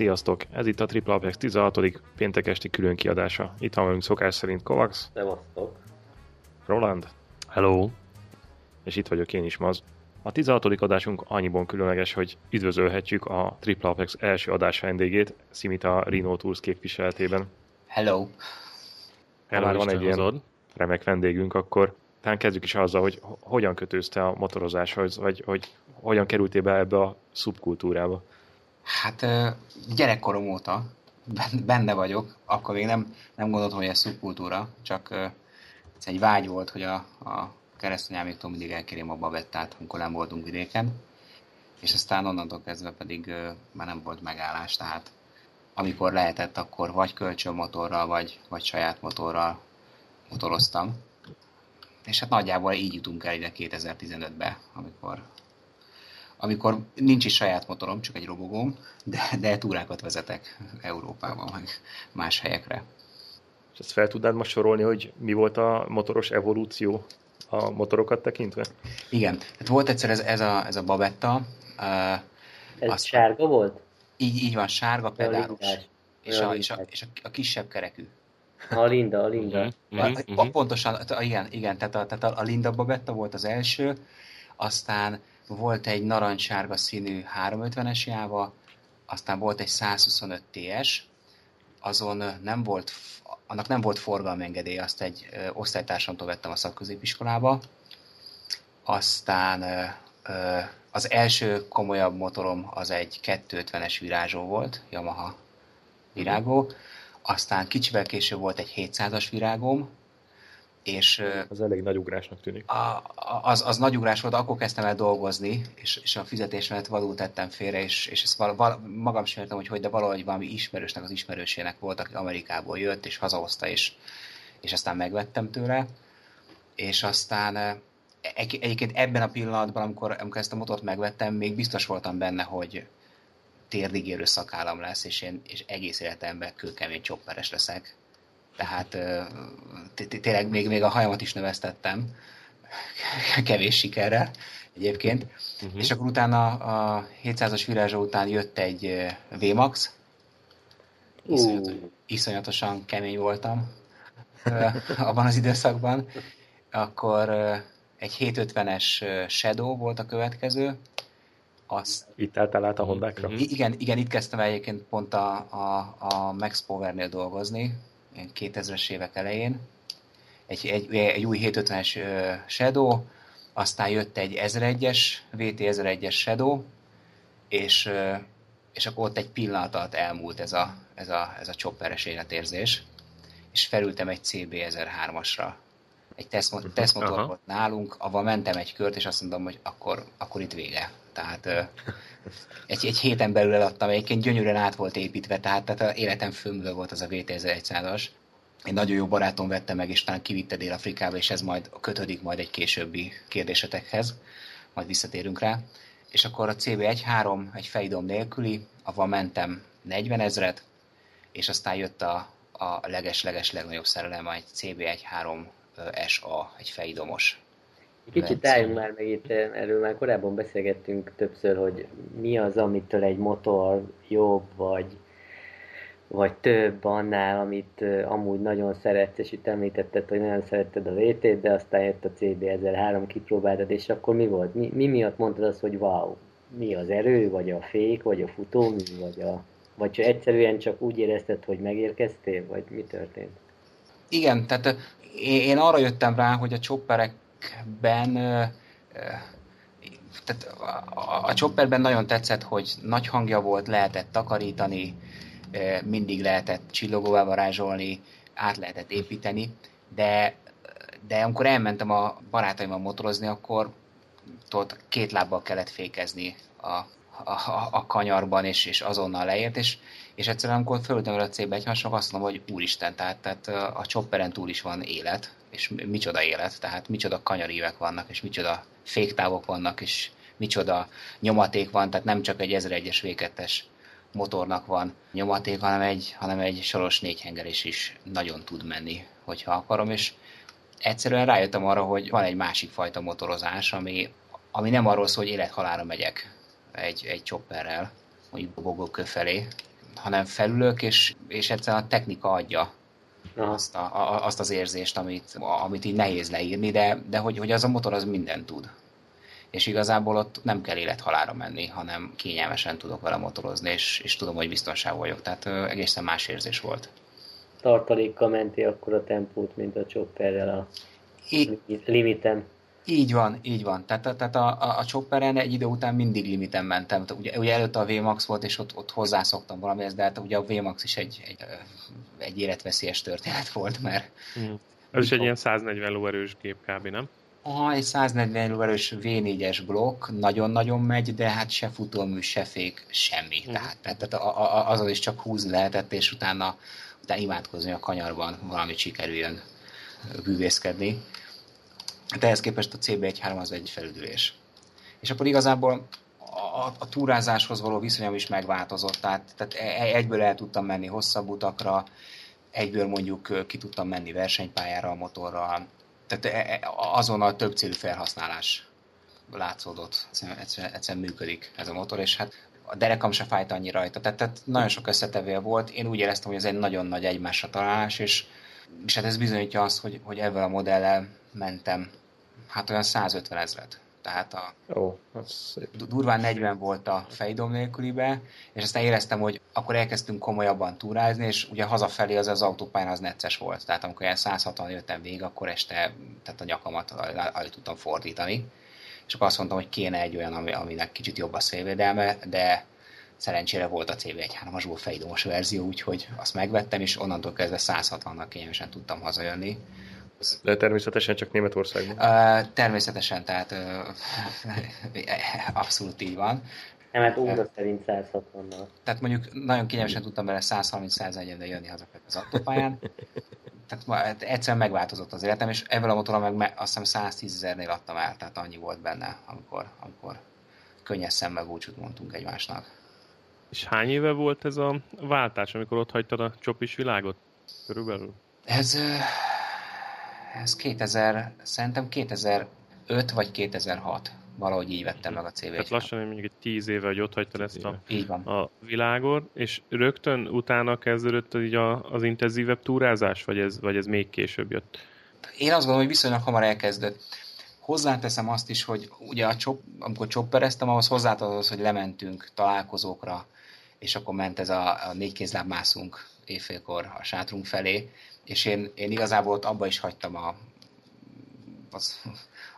Sziasztok! Ez itt a Triple Apex 16. péntek esti külön kiadása. Itt van velünk szokás szerint Kovacs. Szevasztok! Roland. Hello! És itt vagyok én is, Maz. A 16. adásunk annyiban különleges, hogy üdvözölhetjük a Triple Apex első adás vendégét, Simita Rino Tours képviseletében. Hello! Ha már van egy ilyen remek vendégünk, akkor talán kezdjük is azzal, hogy hogyan kötőzte a motorozáshoz, vagy hogy hogyan kerültél be ebbe a szubkultúrába? Hát gyerekkorom óta benne vagyok, akkor még nem, nem gondoltam, hogy ez szubkultúra, csak ez egy vágy volt, hogy a, a keresztanyáméktól mindig elkérjem a babettát, amikor nem voltunk vidéken, és aztán onnantól kezdve pedig már nem volt megállás, tehát amikor lehetett, akkor vagy kölcsönmotorral, vagy, vagy saját motorral motoroztam. És hát nagyjából így jutunk el ide 2015-be, amikor amikor nincs is saját motorom, csak egy robogóm, de, de túrákat vezetek Európában, meg más helyekre. És ezt fel tudnád most sorolni, hogy mi volt a motoros evolúció a motorokat tekintve? Igen, hát volt egyszer ez, ez, a, ez a babetta. Uh, ez azt, sárga volt? Így, így van, sárga pedálos. És a, és, a, és a, kisebb kerekű. A Linda, a Linda. Uh-huh, uh-huh. A, a, pontosan, igen, igen tehát, a, tehát a Linda babetta volt az első, aztán volt egy narancssárga színű 350-es jáva, aztán volt egy 125 TS, azon nem volt, annak nem volt forgalmengedély, azt egy osztálytársamtól vettem a szakközépiskolába. Aztán az első komolyabb motorom az egy 250-es virázsó volt, Yamaha virágó. Aztán kicsivel később volt egy 700-as virágom, és, az elég nagy ugrásnak tűnik. A, az, az nagy ugrás volt, akkor kezdtem el dolgozni, és, és a fizetésemet való tettem félre, és, és ezt val, val, magam sem értem, hogy hogy, de valahogy valami ismerősnek az ismerősének volt, aki Amerikából jött, és hazahozta, és, és aztán megvettem tőle. És aztán egy, egyébként ebben a pillanatban, amikor, amikor ezt a motort megvettem, még biztos voltam benne, hogy térdigérő szakállam lesz, és én és egész életemben kőkemény csopperes leszek tehát tényleg még, még a hajamat is növesztettem, kevés sikerrel egyébként. Uh-huh. És akkor utána a 700-as virázsa után jött egy VMAX, Iszonyatos, iszonyatosan kemény voltam abban az időszakban. Akkor egy 750-es Shadow volt a következő. Azt, itt álltál át a Hondákra? Igen, igen, itt kezdtem egyébként pont a, a, a Max Power-nél dolgozni, 2000-es évek elején, egy, egy, egy új 750-es Shadow, aztán jött egy 1001-es, VT 1001-es Shadow, és, és akkor ott egy pillanat alatt elmúlt ez a, ez a, ez a chopperes életérzés, és felültem egy CB 1003-asra. Egy tesztmotor uh-huh. test volt nálunk, avval mentem egy kört, és azt mondom, hogy akkor, akkor itt vége. Tehát egy, egy héten belül eladtam, egyébként gyönyörűen át volt építve, tehát, tehát az életem főműve volt az a VT1100-as. Egy nagyon jó barátom vette meg, és talán kivitte Dél-Afrikába, és ez majd kötődik majd egy későbbi kérdésetekhez, majd visszatérünk rá. És akkor a CB1.3 egy fejidom nélküli, avval mentem 40 ezret, és aztán jött a, a leges-leges legnagyobb szerelem, egy CB1.3 SA, egy fejdomos Kicsit álljunk már meg itt, erről már korábban beszélgettünk többször, hogy mi az, amitől egy motor jobb, vagy, vagy több annál, amit amúgy nagyon szeretsz, és itt említetted, hogy nagyon szeretted a VT-t, de aztán jött a CB1003, kipróbáltad, és akkor mi volt? Mi, mi miatt mondtad azt, hogy wow? Mi az erő, vagy a fék, vagy a futómű, vagy a... Vagy csak egyszerűen csak úgy érezted, hogy megérkeztél, vagy mi történt? Igen, tehát én arra jöttem rá, hogy a chopperek chopperben tehát a, a chopperben nagyon tetszett, hogy nagy hangja volt, lehetett takarítani, mindig lehetett csillogóval varázsolni, át lehetett építeni, de, de amikor elmentem a barátaimmal motorozni, akkor tudod, két lábbal kellett fékezni a, a, a kanyarban, és, és azonnal leért, és, és egyszerűen amikor fölültem a C-be egy hasonló, azt mondom, hogy úristen, tehát, tehát a chopperen túl is van élet, és micsoda élet, tehát micsoda kanyarívek vannak, és micsoda féktávok vannak, és micsoda nyomaték van, tehát nem csak egy 1001-es V2-es motornak van nyomaték, hanem egy, hanem egy soros négyhengeres is nagyon tud menni, hogyha akarom, és egyszerűen rájöttem arra, hogy van egy másik fajta motorozás, ami, ami nem arról szól, hogy élethalára megyek egy, egy chopperrel, mondjuk bogókő felé, hanem felülök, és, és egyszerűen a technika adja azt, a, a, azt az érzést, amit, amit így nehéz leírni, de, de hogy, hogy az a motor az mindent tud. És igazából ott nem kell élethalára menni, hanem kényelmesen tudok vele motorozni, és, és tudom, hogy biztonságban vagyok. Tehát ö, egészen más érzés volt. Tartalékkal menti akkor a tempót, mint a chopperrel a I- limiten. Így van, így van. Tehát, tehát a, a, a chopperen egy idő után mindig limiten mentem. Ugye, ugye előtte a VMAX volt, és ott, ott hozzászoktam valamihez, de hát ugye a VMAX is egy, egy, egy életveszélyes történet volt, mert... Mm. Ez is egy ilyen 140 lóerős gép kb, nem? Ah, egy 140 lóerős V4-es blokk, nagyon-nagyon megy, de hát se futómű, se fék, semmi. Mm. Tehát, tehát a, a, azon is csak húzni lehetett, és utána, utána imádkozni a kanyarban, valamit sikerüljön bűvészkedni de ehhez képest a CB1-3 az egy felüdülés. És akkor igazából a, a túrázáshoz való viszonyom is megváltozott, tehát, tehát e, e, egyből el tudtam menni hosszabb utakra, egyből mondjuk ki tudtam menni versenypályára a motorral, tehát e, azonnal több célú felhasználás látszódott, egyszerűen, egyszerűen működik ez a motor, és hát a derekam se fájt annyi rajta, tehát, tehát nagyon sok összetevél volt, én úgy éreztem, hogy ez egy nagyon nagy egymásra találás, és, és hát ez bizonyítja azt, hogy, hogy ebben a modellel mentem hát olyan 150 ezret. Tehát a az szép. durván 40 volt a fejdom nélkülibe, és aztán éreztem, hogy akkor elkezdtünk komolyabban túrázni, és ugye hazafelé az az autópályán az necces volt. Tehát amikor ilyen 160 jöttem végig, akkor este tehát a nyakamat alig tudtam fordítani. És akkor azt mondtam, hogy kéne egy olyan, aminek kicsit jobb a szélvédelme, de szerencsére volt a CV1-3-asból fejdomos verzió, úgyhogy azt megvettem, és onnantól kezdve 160-nal kényelmesen tudtam hazajönni de természetesen csak Németországban. Uh, természetesen, tehát uh, abszolút így van. Nem, hát óra szerint 160-nal. Tehát mondjuk nagyon kényelmesen tudtam bele 130-140 de jönni hazafelé az autópályán. Tehát hát egyszerűen megváltozott az életem, és ebből a motorral meg azt hiszem 110 ezernél adtam el, tehát annyi volt benne, amikor, amikor könnyes szemmel búcsút mondtunk egymásnak. És hány éve volt ez a váltás, amikor ott hagytad a csopis világot? Körülbelül? Ez ez 2000, szerintem 2005 vagy 2006 valahogy így vettem meg a cv Tehát lassan mondjuk egy tíz éve, hogy ott hagytad ezt a, így van. a világot, és rögtön utána kezdődött így a, az intenzívebb túrázás, vagy ez, vagy ez még később jött? Én azt gondolom, hogy viszonylag hamar elkezdődött. Hozzáteszem azt is, hogy ugye a csop, amikor csoppereztem, ahhoz hozzátartozott, hogy lementünk találkozókra, és akkor ment ez a, a négy kézláb mászunk éjfélkor a sátrunk felé, és én, én igazából ott abba is hagytam a, az,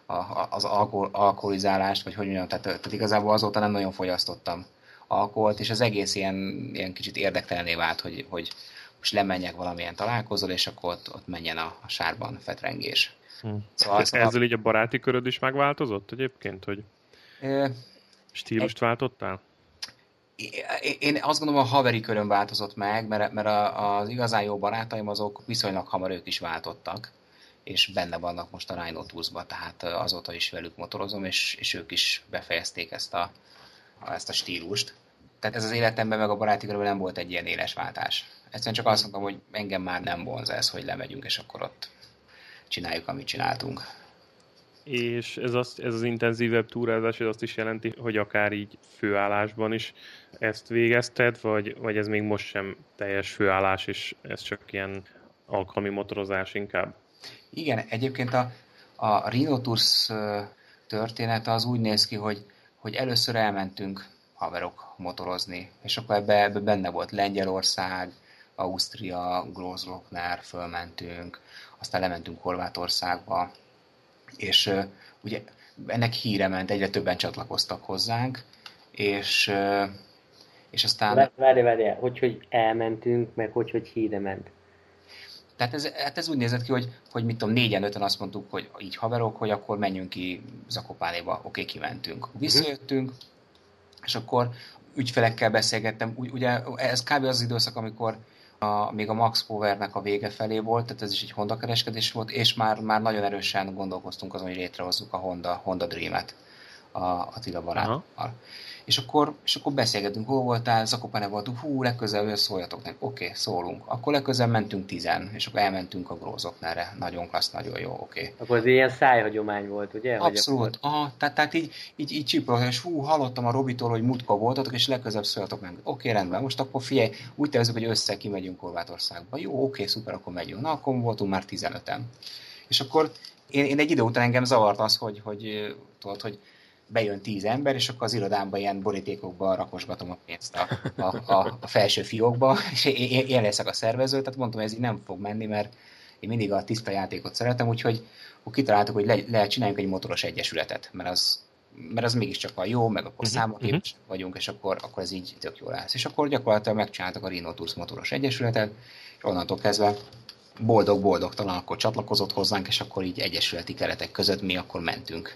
a, az alkohol, alkoholizálást, vagy hogy mondjam, tehát, tehát igazából azóta nem nagyon fogyasztottam alkoholt, és az egész ilyen, ilyen kicsit érdektelené vált, hogy, hogy most lemenjek valamilyen találkozol, és akkor ott, ott menjen a, a sárban fetrengés. Hmm. Szóval, szóval ezzel így a baráti köröd is megváltozott egyébként, hogy stílust váltottál? Én azt gondolom, a haveri köröm változott meg, mert, mert az igazán jó barátaim azok viszonylag hamar ők is váltottak, és benne vannak most a Rhino Tours-ba, tehát azóta is velük motorozom, és, és ők is befejezték ezt a, ezt a stílust. Tehát ez az életemben meg a baráti körben nem volt egy ilyen éles váltás. Egyszerűen csak azt mondtam, hogy engem már nem vonz ez, hogy lemegyünk, és akkor ott csináljuk, amit csináltunk. És ez, az, ez az intenzívebb túrázás, ez azt is jelenti, hogy akár így főállásban is ezt végezted, vagy, vagy ez még most sem teljes főállás, és ez csak ilyen alkalmi motorozás inkább? Igen, egyébként a, a Rhino Tours története az úgy néz ki, hogy, hogy először elmentünk haverok motorozni, és akkor ebbe, ebbe benne volt Lengyelország, Ausztria, Grozloknár fölmentünk, aztán lementünk Horvátországba, és ugye ennek híre ment, egyre többen csatlakoztak hozzánk, és, és aztán... Várj, várj, hogy, hogy elmentünk, meg hogy, hogy híre ment. Tehát ez, hát ez úgy nézett ki, hogy, hogy mit tudom, négyen, öten azt mondtuk, hogy így haverok, hogy akkor menjünk ki Zakopáléba, oké, okay, kimentünk. Visszajöttünk, és akkor ügyfelekkel beszélgettem, ugye ez kb. az időszak, amikor a, még a Max Powernek a vége felé volt, tehát ez is egy Honda kereskedés volt, és már, már nagyon erősen gondolkoztunk azon, hogy létrehozzuk a Honda, Honda Dream-et, a Attila barátommal. És akkor, és akkor beszélgetünk, hol voltál, Zakopane voltunk, hú, legközelebb szóljatok neki. Oké, okay, szólunk. Akkor legközelebb mentünk tizen, és akkor elmentünk a Grózoknára. Nagyon klassz, nagyon jó, oké. Okay. Akkor ez ilyen szájhagyomány volt, ugye? Abszolút. Akkor... Aha, tehát, tehát így, így, így csipoltam, és hú, hallottam a Robitól, hogy mutka voltatok, és legközelebb szóljatok meg. Oké, okay, rendben, most akkor figyelj, úgy tervezzük, hogy össze kimegyünk Horvátországba. Jó, oké, okay, szuper, akkor megyünk. Na, akkor voltunk már 15-en. És akkor én, én egy idő után engem zavart az, hogy, hogy tudod, hogy bejön tíz ember, és akkor az irodámban ilyen borítékokban rakosgatom a pénzt a, a, a, a felső fiókba, és én, én leszek a szervező, tehát mondtam, hogy ez így nem fog menni, mert én mindig a tiszta játékot szeretem, úgyhogy akkor kitaláltuk, hogy le, le csináljunk egy motoros egyesületet, mert az, mert az mégiscsak a jó, meg akkor uh-huh, számok uh-huh. vagyunk, és akkor, akkor ez így tök jó lesz. És akkor gyakorlatilag megcsináltak a Rhino Tours motoros egyesületet, és onnantól kezdve boldog-boldogtalan akkor csatlakozott hozzánk, és akkor így egyesületi keretek között mi akkor mentünk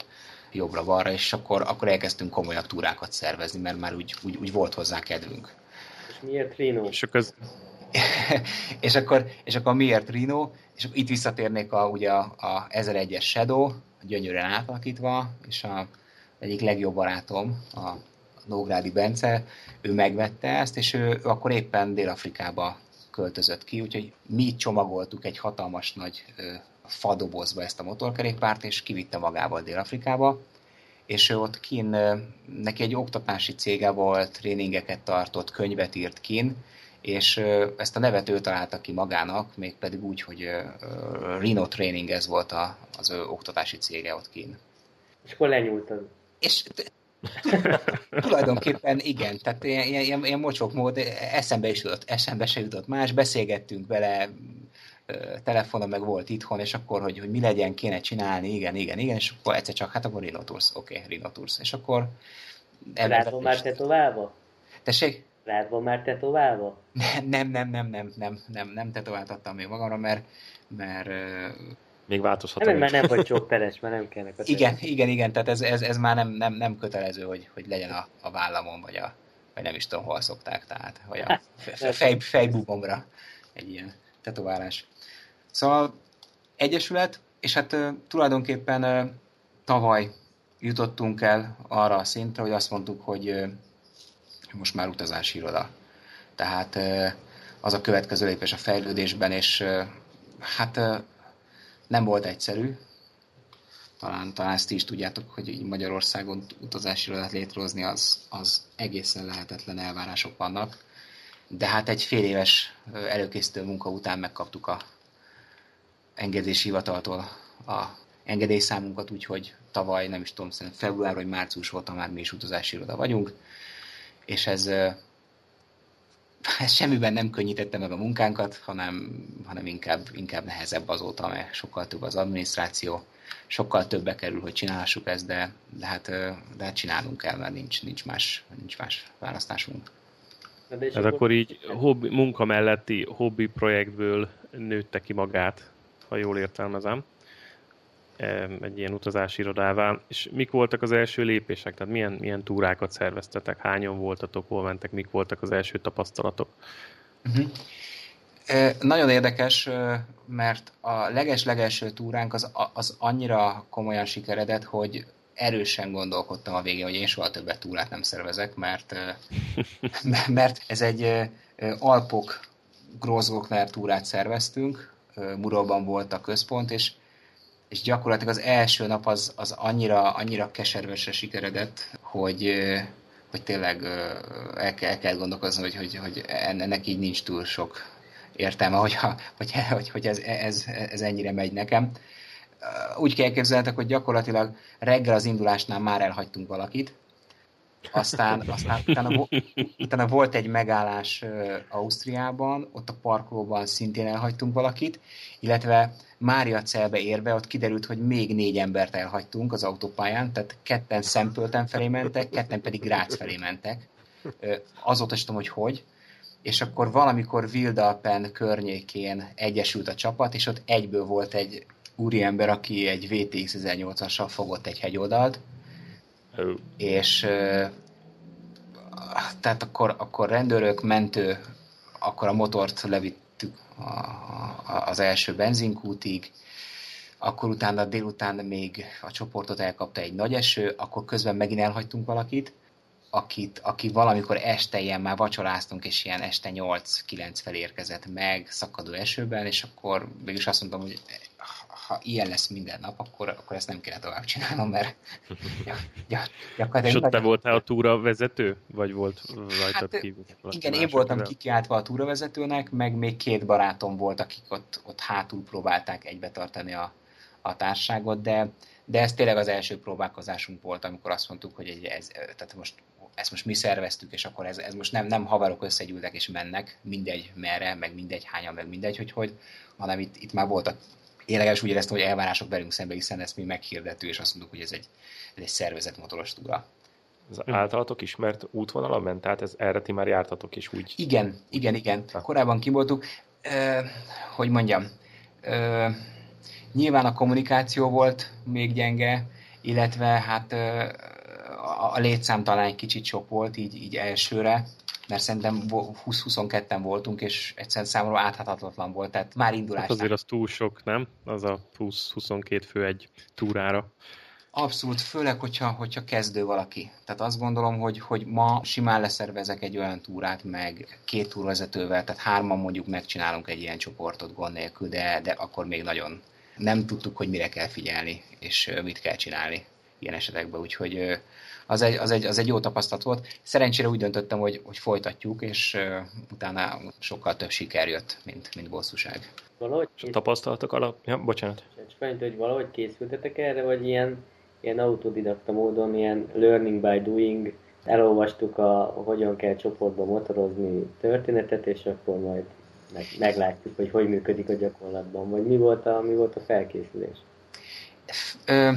jobbra-balra, és akkor, akkor elkezdtünk komolyabb túrákat szervezni, mert már úgy, úgy, úgy volt hozzá kedvünk. És miért Rino? És akkor, és akkor, és akkor miért Rino? És akkor itt visszatérnék a, ugye a, a 1001-es Shadow, gyönyörűen átalakítva, és a egyik legjobb barátom, a Nógrádi Bence, ő megvette ezt, és ő, ő akkor éppen Dél-Afrikába költözött ki, úgyhogy mi csomagoltuk egy hatalmas nagy fadobozba ezt a motorkerékpárt, és kivitte magával Dél-Afrikába, és ő ott kin, neki egy oktatási cége volt, tréningeket tartott, könyvet írt kin, és ezt a nevet ő találta ki magának, mégpedig úgy, hogy Reno Training ez volt a, az ő oktatási cége ott kin. És akkor lenyúltad. És tulajdonképpen igen, tehát ilyen, ilyen, ilyen mocsok mód, eszembe is jutott, eszembe se jutott más, beszélgettünk vele, telefonon meg volt itthon, és akkor, hogy, hogy mi legyen, kéne csinálni, igen, igen, igen, és akkor egyszer csak, hát akkor Rhino Tours, oké, okay, Rhino Tours, és akkor... Rád van már tetoválva? Tessék? Rád van már tetoválva? Nem, nem, nem, nem, nem, nem, nem tetováltattam még magamra, mert, mert még változhat. Nem, mert nem vagy csokteres, mert nem kellnek a Igen, igen, igen, tehát ez, ez, ez már nem, nem, nem kötelező, hogy, hogy legyen a, a vállamon, vagy, a, vagy nem is tudom, hol szokták, tehát, vagy a fej, fejbugomra egy ilyen tetoválás. Szóval egyesület, és hát tulajdonképpen tavaly jutottunk el arra a szintre, hogy azt mondtuk, hogy most már utazási iroda. Tehát az a következő lépés a fejlődésben, és hát nem volt egyszerű. Talán, talán ezt is tudjátok, hogy Magyarországon utazási irodát létrehozni, az, az egészen lehetetlen elvárások vannak. De hát egy fél éves előkészítő munka után megkaptuk a engedési hivataltól a engedélyszámunkat, úgyhogy tavaly, nem is tudom, szerintem február vagy március volt, már mi is utazási iroda vagyunk, és ez, ez semmiben nem könnyítette meg a munkánkat, hanem, hanem inkább, inkább nehezebb azóta, mert sokkal több az adminisztráció, sokkal többbe kerül, hogy csinálhassuk ezt, de, de, hát, de hát csinálnunk kell, mert nincs, nincs, más, nincs más választásunk. Ez hát akkor így hobbi, munka melletti hobbi projektből nőtte ki magát ha jól értelmezem, egy ilyen utazási irodává. És mik voltak az első lépések? Tehát milyen, milyen túrákat szerveztetek? Hányan voltatok? Hol mentek? Mik voltak az első tapasztalatok? Uh-huh. E, nagyon érdekes, mert a leges-legelső túránk az, az annyira komolyan sikeredett, hogy erősen gondolkodtam a végén, hogy én soha többet túrát nem szervezek, mert, mert ez egy Alpok Grozgokner túrát szerveztünk, Muróban volt a központ, és, és gyakorlatilag az első nap az, az annyira, annyira keservesre sikeredett, hogy, hogy tényleg el kell, el kell gondolkozni, hogy, hogy, hogy ennek így nincs túl sok értelme, hogy, hogy, hogy, hogy ez, ez, ez ennyire megy nekem. Úgy kell elképzelhetek, hogy gyakorlatilag reggel az indulásnál már elhagytunk valakit, aztán, aztán utána, utána volt egy megállás Ausztriában, ott a parkolóban szintén elhagytunk valakit, illetve Mária Celbe érve ott kiderült, hogy még négy embert elhagytunk az autópályán, tehát ketten Szempölten felé mentek, ketten pedig Grác felé mentek. Azóta is tudom, hogy hogy. És akkor valamikor Vildalpen környékén egyesült a csapat, és ott egyből volt egy úriember, aki egy VTX 1008-assal fogott egy hegyoldalt, és tehát akkor, akkor rendőrök, mentő, akkor a motort levittük az első benzinkútig, akkor utána délután még a csoportot elkapta egy nagy eső, akkor közben megint elhagytunk valakit, akit, aki valamikor este ilyen már vacsoráztunk, és ilyen este 8-9 felé érkezett meg szakadó esőben, és akkor mégis azt mondtam, hogy ha ilyen lesz minden nap, akkor, akkor ezt nem kéne tovább csinálnom, mert ja, ja, És ott te voltál a túra vezető? Vagy volt rajtad hát, kívül? Igen, én voltam kikiáltva a túravezetőnek, meg még két barátom volt, akik ott, ott hátul próbálták egybe tartani a, a társágot, de, de ez tényleg az első próbálkozásunk volt, amikor azt mondtuk, hogy ez, tehát most, ezt most mi szerveztük, és akkor ez, ez most nem, nem haverok összegyűltek és mennek, mindegy merre, meg mindegy hányan, meg mindegy, hogy hogy, hanem itt, itt már voltak én legalábbis úgy éreztem, hogy elvárások velünk szembe, hiszen ezt mi meghirdető, és azt mondjuk, hogy ez egy, ez egy szervezett motoros túra. Ez általatok ismert útvonalon ment? Tehát ez, erre ti már jártatok is úgy? Igen, igen, igen. Korábban kimoltuk. Uh, hogy mondjam, uh, nyilván a kommunikáció volt még gyenge, illetve hát uh, a létszám talán egy kicsit sok volt így, így elsőre, mert szerintem 20-22-en voltunk, és egyszerűen számomra áthatatlan volt, tehát már indulás. Hát azért az túl sok, nem? Az a 20-22 fő egy túrára. Abszolút, főleg, hogyha, hogyha kezdő valaki. Tehát azt gondolom, hogy, hogy ma simán leszervezek egy olyan túrát, meg két túrvezetővel, tehát hárman mondjuk megcsinálunk egy ilyen csoportot gond nélkül, de, de akkor még nagyon nem tudtuk, hogy mire kell figyelni, és mit kell csinálni ilyen esetekben, úgyhogy az egy, az, egy, az egy jó tapasztalat volt. Szerencsére úgy döntöttem, hogy, hogy folytatjuk, és uh, utána sokkal több siker jött, mint, mint bosszúság. Valahogy és a tapasztalatok alap... Ja, bocsánat. Csak hogy valahogy készültetek erre, vagy ilyen, ilyen autodidakta módon, ilyen learning by doing, elolvastuk a hogyan kell csoportban motorozni történetet, és akkor majd meg, meglátjuk, hogy hogy működik a gyakorlatban, vagy mi volt a, mi volt a felkészülés? Ö,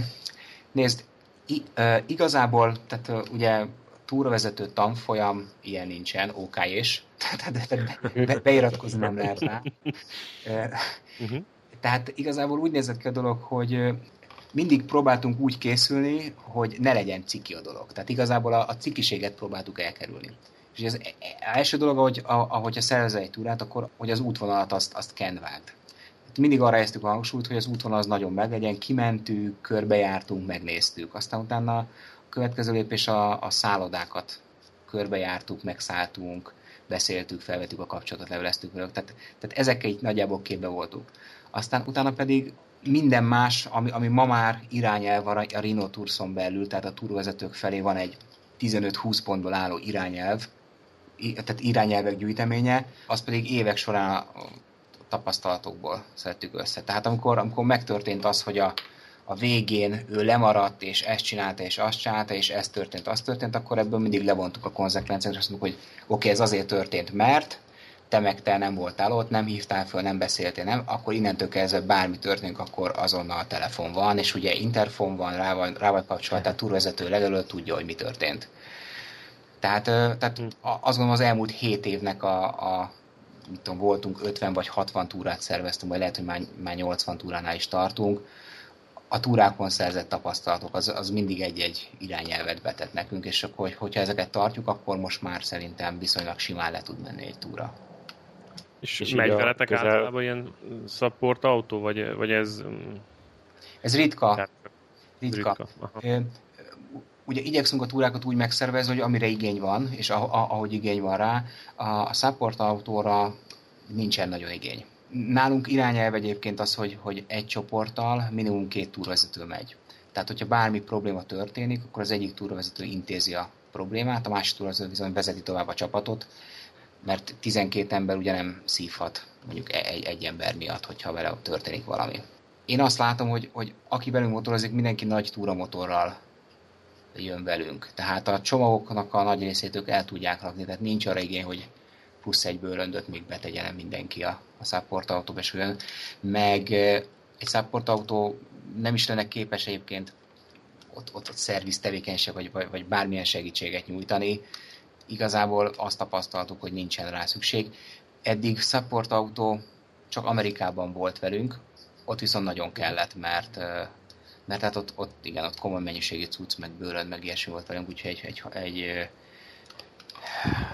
nézd, I, igazából, tehát ugye túravezető tanfolyam, ilyen nincsen, OK és, tehát be, be, beiratkozni nem lehet rá. Uh, Tehát igazából úgy nézett ki a dolog, hogy mindig próbáltunk úgy készülni, hogy ne legyen ciki a dolog. Tehát igazából a, a cikiséget próbáltuk elkerülni. És az e, e, első dolog, ahogy, ahogy a szervezel egy túrát, akkor hogy az útvonalat azt, azt kenváld mindig arra helyeztük a hangsúlyt, hogy az útvonal az nagyon meglegyen, kimentünk, körbejártunk, megnéztük. Aztán utána a következő lépés a, a szállodákat körbejártuk, megszálltunk, beszéltük, felvettük a kapcsolatot, leveleztük velük. Tehát, tehát ezekkel itt nagyjából képbe voltunk. Aztán utána pedig minden más, ami, ami ma már irányelv a, a Rino Turson belül, tehát a turvezetők felé van egy 15-20 pontból álló irányelv, tehát irányelvek gyűjteménye, az pedig évek során tapasztalatokból szedtük össze. Tehát amikor, amikor megtörtént az, hogy a, a végén ő lemaradt, és ezt csinálta, és azt csinálta, és ez történt, az történt, akkor ebből mindig levontuk a konzekvenciát, és azt mondjuk, hogy oké, okay, ez azért történt, mert te meg te nem voltál ott, nem hívtál föl, nem beszéltél, nem, akkor innentől kezdve bármi történik, akkor azonnal a telefon van, és ugye interfon van, rá vagy, rá vagy kapcsolat, tehát túrvezető legelőtt tudja, hogy mi történt. Tehát, tehát hm. azt gondolom az elmúlt hét évnek a, a mit tudom, voltunk 50 vagy 60 túrát szerveztünk, vagy lehet, hogy már, már 80 túránál is tartunk. A túrákon szerzett tapasztalatok, az, az mindig egy-egy irányelvet betett nekünk, és akkor, hogyha ezeket tartjuk, akkor most már szerintem viszonylag simán le tud menni egy túra. És, és megy veletek közel... általában ilyen support autó, vagy, vagy ez... Mm, ez ritka. Ritka. ritka. Ugye igyekszünk a túrákat úgy megszervezni, hogy amire igény van, és ahogy igény van rá, a support autóra nincsen nagyon igény. Nálunk irányelv egyébként az, hogy, hogy egy csoporttal minimum két túrvezető megy. Tehát, hogyha bármi probléma történik, akkor az egyik túrvezető intézi a problémát, a másik túrvezető viszont vezeti tovább a csapatot, mert 12 ember ugye nem szívhat mondjuk e-, egy, egy ember miatt, hogyha vele történik valami. Én azt látom, hogy, hogy aki velünk motorozik, mindenki nagy túramotorral jön velünk. Tehát a csomagoknak a nagy részét ők el tudják rakni, tehát nincs arra igény, hogy plusz egy bőröndöt még betegyen mindenki a, a support autóba, és meg egy support autó nem is lenne képes egyébként ott, ott, ott szerviz tevékenység, vagy, vagy, vagy bármilyen segítséget nyújtani. Igazából azt tapasztaltuk, hogy nincsen rá szükség. Eddig support autó csak Amerikában volt velünk, ott viszont nagyon kellett, mert mert hát ott, ott igen, ott komoly mennyiségű cucc, meg bőröd, meg ilyesmi volt velünk, úgyhogy egy, egy, egy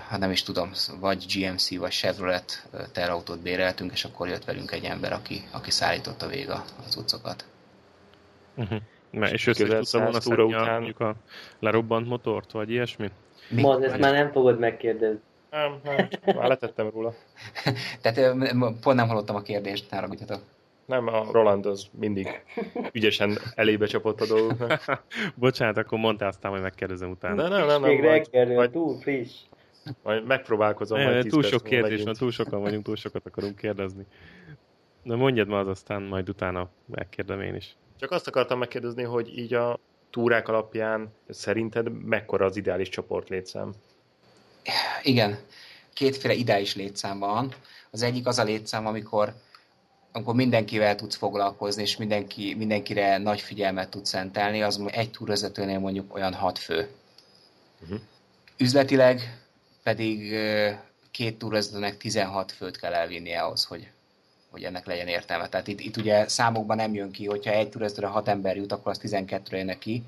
hát nem is tudom, vagy GMC, vagy Chevrolet terautót béreltünk, és akkor jött velünk egy ember, aki, aki szállította végig az cuccokat. Uh-huh. és össze is tudtam volna túra után... mondjuk a lerobbant motort, vagy ilyesmi? Ma, ezt már nem fogod megkérdezni. Nem, nem, már letettem róla. Tehát pont nem hallottam a kérdést, ne ragudjatok. Nem, a Roland az mindig ügyesen elébe csapott a dolgoknak. Bocsánat, akkor mondtál aztán, hogy megkérdezem utána. De nem, nem, nem. Még reggelről, majd, túl friss. Majd megpróbálkozom. Ne, majd túl sok kérdés van, túl sokan vagyunk, túl sokat akarunk kérdezni. Na mondjad ma az aztán, majd utána megkérdem én is. Csak azt akartam megkérdezni, hogy így a túrák alapján szerinted mekkora az ideális csoportlétszám? Igen, kétféle ideális létszám van. Az egyik az a létszám, amikor amikor mindenkivel tudsz foglalkozni, és mindenki, mindenkire nagy figyelmet tudsz szentelni, az egy túrvezetőnél mondjuk olyan hat fő. Uh-huh. Üzletileg pedig két túrvezetőnek 16 főt kell elvinni ahhoz, hogy, hogy ennek legyen értelme. Tehát itt, itt ugye számokban nem jön ki, hogyha egy túrvezetőre 6 ember jut, akkor az 12-re jön ki.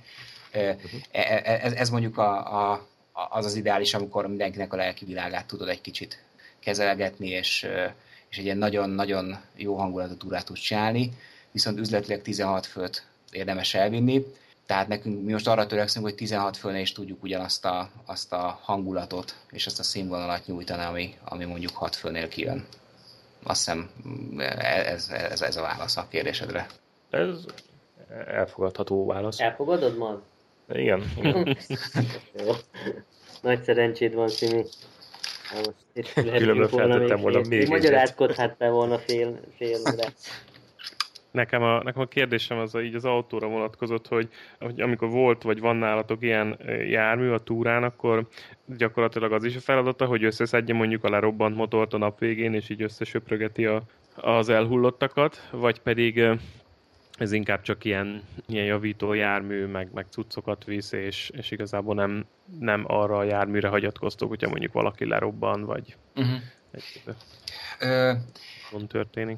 Uh-huh. Ez, ez mondjuk a, a, az az ideális, amikor mindenkinek a lelki világát tudod egy kicsit kezelgetni, és és egy ilyen nagyon-nagyon jó hangulatú túrát tud csinálni, viszont üzletileg 16 főt érdemes elvinni, tehát nekünk mi most arra törekszünk, hogy 16 főnél is tudjuk ugyanazt a, azt a hangulatot és azt a színvonalat nyújtani, ami, ami mondjuk 6 főnél kijön. Azt hiszem ez, ez, ez a válasz a kérdésedre. Ez elfogadható válasz. Elfogadod, ma? Igen. igen. Nagy szerencséd van, Simi. Különben feltettem volna még egy Magyarázkodhattál volna fél, félre. Nekem a, nekem a kérdésem az a, így az autóra vonatkozott, hogy, hogy amikor volt vagy van nálatok ilyen jármű a túrán, akkor gyakorlatilag az is a feladata, hogy összeszedje mondjuk a lerobbant motort a nap végén, és így összesöprögeti a, az elhullottakat, vagy pedig ez inkább csak ilyen, ilyen javító jármű, meg, meg cuccokat visz, és, és igazából nem, nem arra a járműre hagyatkoztok, hogyha mondjuk valaki lerobban, vagy uh-huh. egy Ö... történik.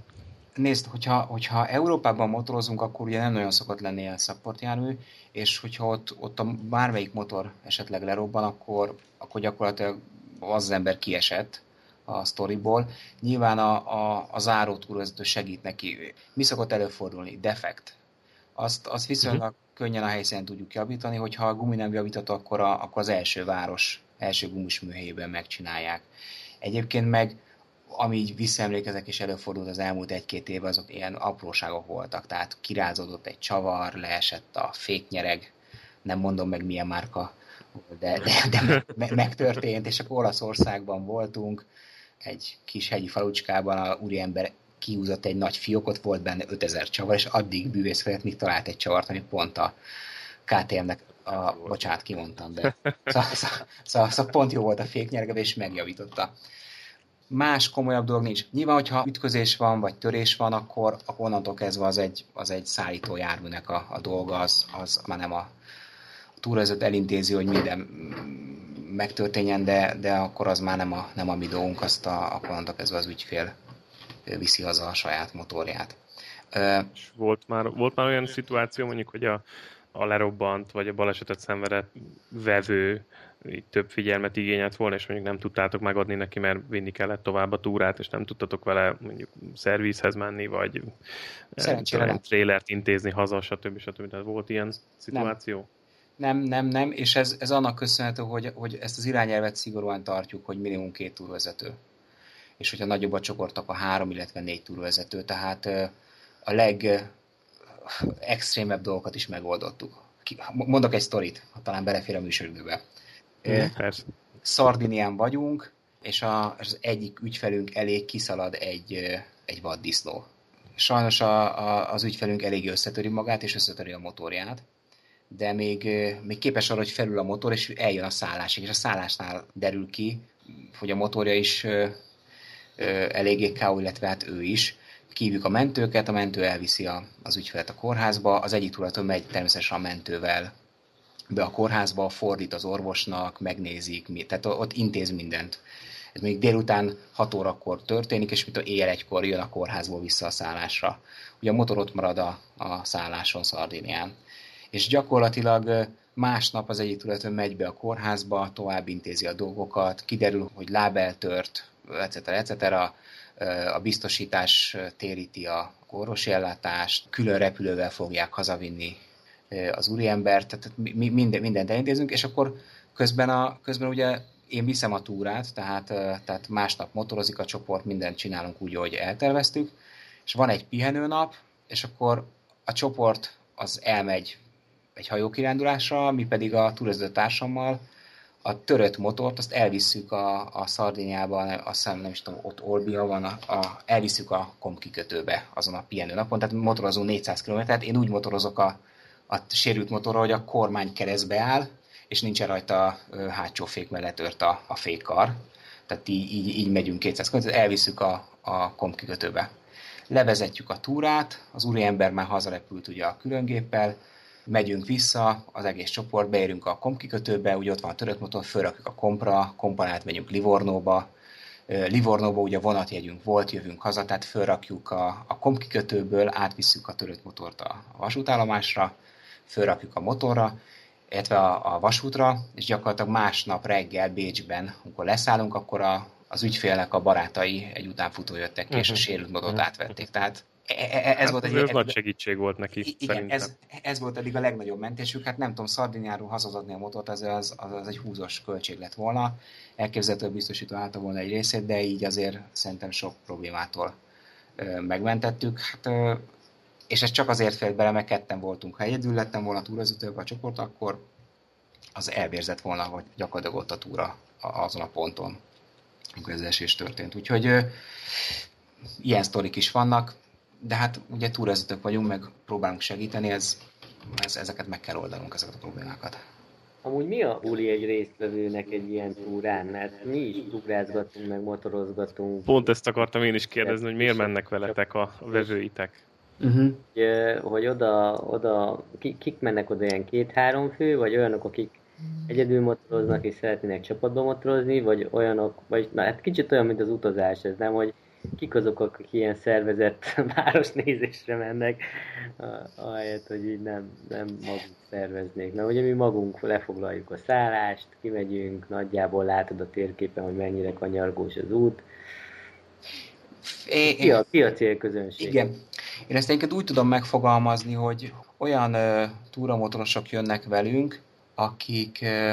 Nézd, hogyha, hogyha Európában motorozunk, akkor ugye nem nagyon szokott lenni ilyen jármű, és hogyha ott, ott a bármelyik motor esetleg lerobban, akkor, akkor gyakorlatilag az, az ember kiesett, a sztoriból. Nyilván a, a, a záró túrvezető segít neki. Mi szokott előfordulni? Defekt. Azt, azt viszonylag uh-huh. könnyen a helyszínen tudjuk javítani, hogyha a gumi nem javított, akkor, a, akkor az első város első gumis műhelyében megcsinálják. Egyébként meg ami így visszaemlékezek és előfordult az elmúlt egy-két évben, azok ilyen apróságok voltak. Tehát kirázódott egy csavar, leesett a féknyereg, nem mondom meg milyen márka, de, de, de me, megtörtént, és akkor Olaszországban voltunk, egy kis hegyi falucskában a úriember kiúzott egy nagy fiókot, volt benne 5000 csavar, és addig bűvészkedett, míg talált egy csavart, ami pont a KTM-nek a, bocsánat, kimondtam, de szóval, szóval, szóval, szóval pont jó volt a féknyergeve, és megjavította. Más komolyabb dolog nincs. Nyilván, hogyha ütközés van, vagy törés van, akkor, akkor onnantól kezdve az egy, az egy szállító járműnek a, a dolga, az, az már nem a túrazott elintézi, hogy minden megtörténjen, de, de akkor az már nem a, nem a mi dolgunk, azt a, akkor onnantól kezdve az ügyfél viszi haza a saját motorját. És volt már, volt már olyan szituáció, mondjuk, hogy a, a lerobbant, vagy a balesetet szenvedett vevő így több figyelmet igényelt volna, és mondjuk nem tudtátok megadni neki, mert vinni kellett tovább a túrát, és nem tudtatok vele mondjuk szervizhez menni, vagy Szerencsére trélert intézni haza, stb. stb. Tehát volt ilyen szituáció? Nem. Nem, nem, nem, és ez, ez annak köszönhető, hogy, hogy ezt az irányelvet szigorúan tartjuk, hogy minimum két túlvezető. És hogyha nagyobb a csoport, akkor három, illetve négy túlvezető. Tehát a leg extrémebb dolgokat is megoldottuk. Mondok egy sztorit, ha talán belefér a műsoridőbe. Szardinián vagyunk, és az egyik ügyfelünk elég kiszalad egy, egy vaddisznó. Sajnos a, a, az ügyfelünk elég összetöri magát, és összetöri a motorját, de még, még képes arra, hogy felül a motor, és eljön a szállásig, és a szállásnál derül ki, hogy a motorja is ö, ö, eléggé káó, illetve hát ő is. Kívjuk a mentőket, a mentő elviszi a, az ügyfelet a kórházba, az egyik túratól megy természetesen a mentővel be a kórházba, fordít az orvosnak, megnézik, tehát ott intéz mindent. Ez még délután 6 órakor történik, és mint a éjjel egykor jön a kórházból vissza a szállásra. Ugye a motor ott marad a, a szálláson Szardinián és gyakorlatilag másnap az egyik tulajdon megy be a kórházba, tovább intézi a dolgokat, kiderül, hogy lábeltört, etc. etc. A biztosítás téríti a, orvosi ellátást, külön repülővel fogják hazavinni az úriembert, tehát mi minden, mindent elintézünk, és akkor közben, a, közben ugye én viszem a túrát, tehát, tehát másnap motorozik a csoport, mindent csinálunk úgy, ahogy elterveztük, és van egy pihenőnap, és akkor a csoport az elmegy egy hajókirándulásra, mi pedig a túrozó társammal a törött motort, azt elvisszük a, a Szardiniába, azt hiszem nem is tudom, ott Olbia van, a, a, elvisszük a komp kikötőbe azon a pihenő napon, tehát motorozunk 400 km, én úgy motorozok a, a sérült motorra, hogy a kormány keresztbe áll, és nincsen rajta hátsó fék mellett tört a, a fékkar. Tehát így, így, így megyünk 200 km, elviszük a, a komp kikötőbe. Levezetjük a túrát, az úriember már hazarepült ugye a különgéppel, megyünk vissza, az egész csoport, beérünk a komp kikötőbe, ugye ott van a törött motor, fölrakjuk a kompra, kompanát megyünk Livornóba, Livornóba ugye vonatjegyünk volt, jövünk haza, tehát fölrakjuk a, a komp kikötőből, átvisszük a törött motort a vasútállomásra, fölrakjuk a motorra, illetve a, a vasútra, és gyakorlatilag másnap reggel Bécsben, amikor leszállunk, akkor a, az ügyfélnek a barátai egy utánfutó jöttek ki, uh-huh. és a mhm. sérült motort uh-huh. átvették. Tehát ez hát volt egy... Ez nagy segítség volt neki, Igen, ez, ez volt eddig a legnagyobb mentésük. Hát nem tudom, Szardiniáról hazazadni a motort, az, az, az, egy húzós költség lett volna. Elképzelhető biztosító állta volna egy részét, de így azért szerintem sok problémától ö, megmentettük. Hát, ö, és ez csak azért félt bele, mert ketten voltunk. Ha egyedül lettem volna túrazütőbb a csoport, akkor az elvérzett volna, hogy gyakorlatilag ott a túra azon a ponton, amikor ez esés történt. Úgyhogy ö, ilyen sztorik is vannak, de hát ugye túrazütők vagyunk, meg próbálunk segíteni, ez, ez, ezeket meg kell oldanunk, ezeket a problémákat. Amúgy mi a uli egy résztvevőnek egy ilyen túrán? Mert mi is túrázgatunk, meg motorozgatunk. Pont ezt akartam én is kérdezni, hogy miért mennek veletek a vevőitek? Uh-huh. Hogy, hogy oda, oda kik mennek oda ilyen két-három fő, vagy olyanok, akik egyedül motoroznak és szeretnének csapatban motorozni, vagy olyanok, vagy na hát kicsit olyan, mint az utazás, ez nem, hogy kik azok, akik ilyen szervezett városnézésre mennek, ahelyett, hogy így nem, nem maguk szerveznék. Mert ugye mi magunk lefoglaljuk a szállást, kimegyünk, nagyjából látod a térképen, hogy mennyire kanyargós az út. É, ki, a, ki a célközönség? Igen. Én ezt egyébként úgy tudom megfogalmazni, hogy olyan uh, túramotorosok jönnek velünk, akik uh,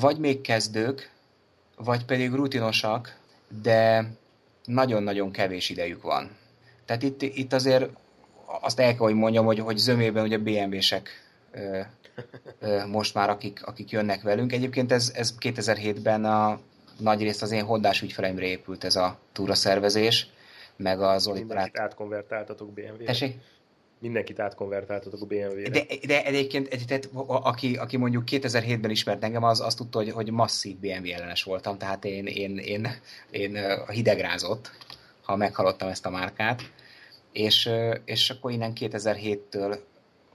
vagy még kezdők, vagy pedig rutinosak, de nagyon-nagyon kevés idejük van. Tehát itt, itt azért azt el kell, hogy mondjam, hogy, hogy zömében ugye BMW-sek ö, ö, most már, akik, akik jönnek velünk. Egyébként ez, ez 2007-ben a nagy részt az én hondás ügyfeleimre épült ez a túra szervezés, meg az Zoli Mindenkit átkonvertáltatok BMW-re. Tessék? Mindenkit átkonvertáltatok a BMW-re. De, de egyébként, tehát, aki, aki mondjuk 2007-ben ismert engem, az azt tudta, hogy, hogy masszív BMW ellenes voltam, tehát én, én, én, én hidegrázott, ha meghallottam ezt a márkát. És, és akkor innen 2007-től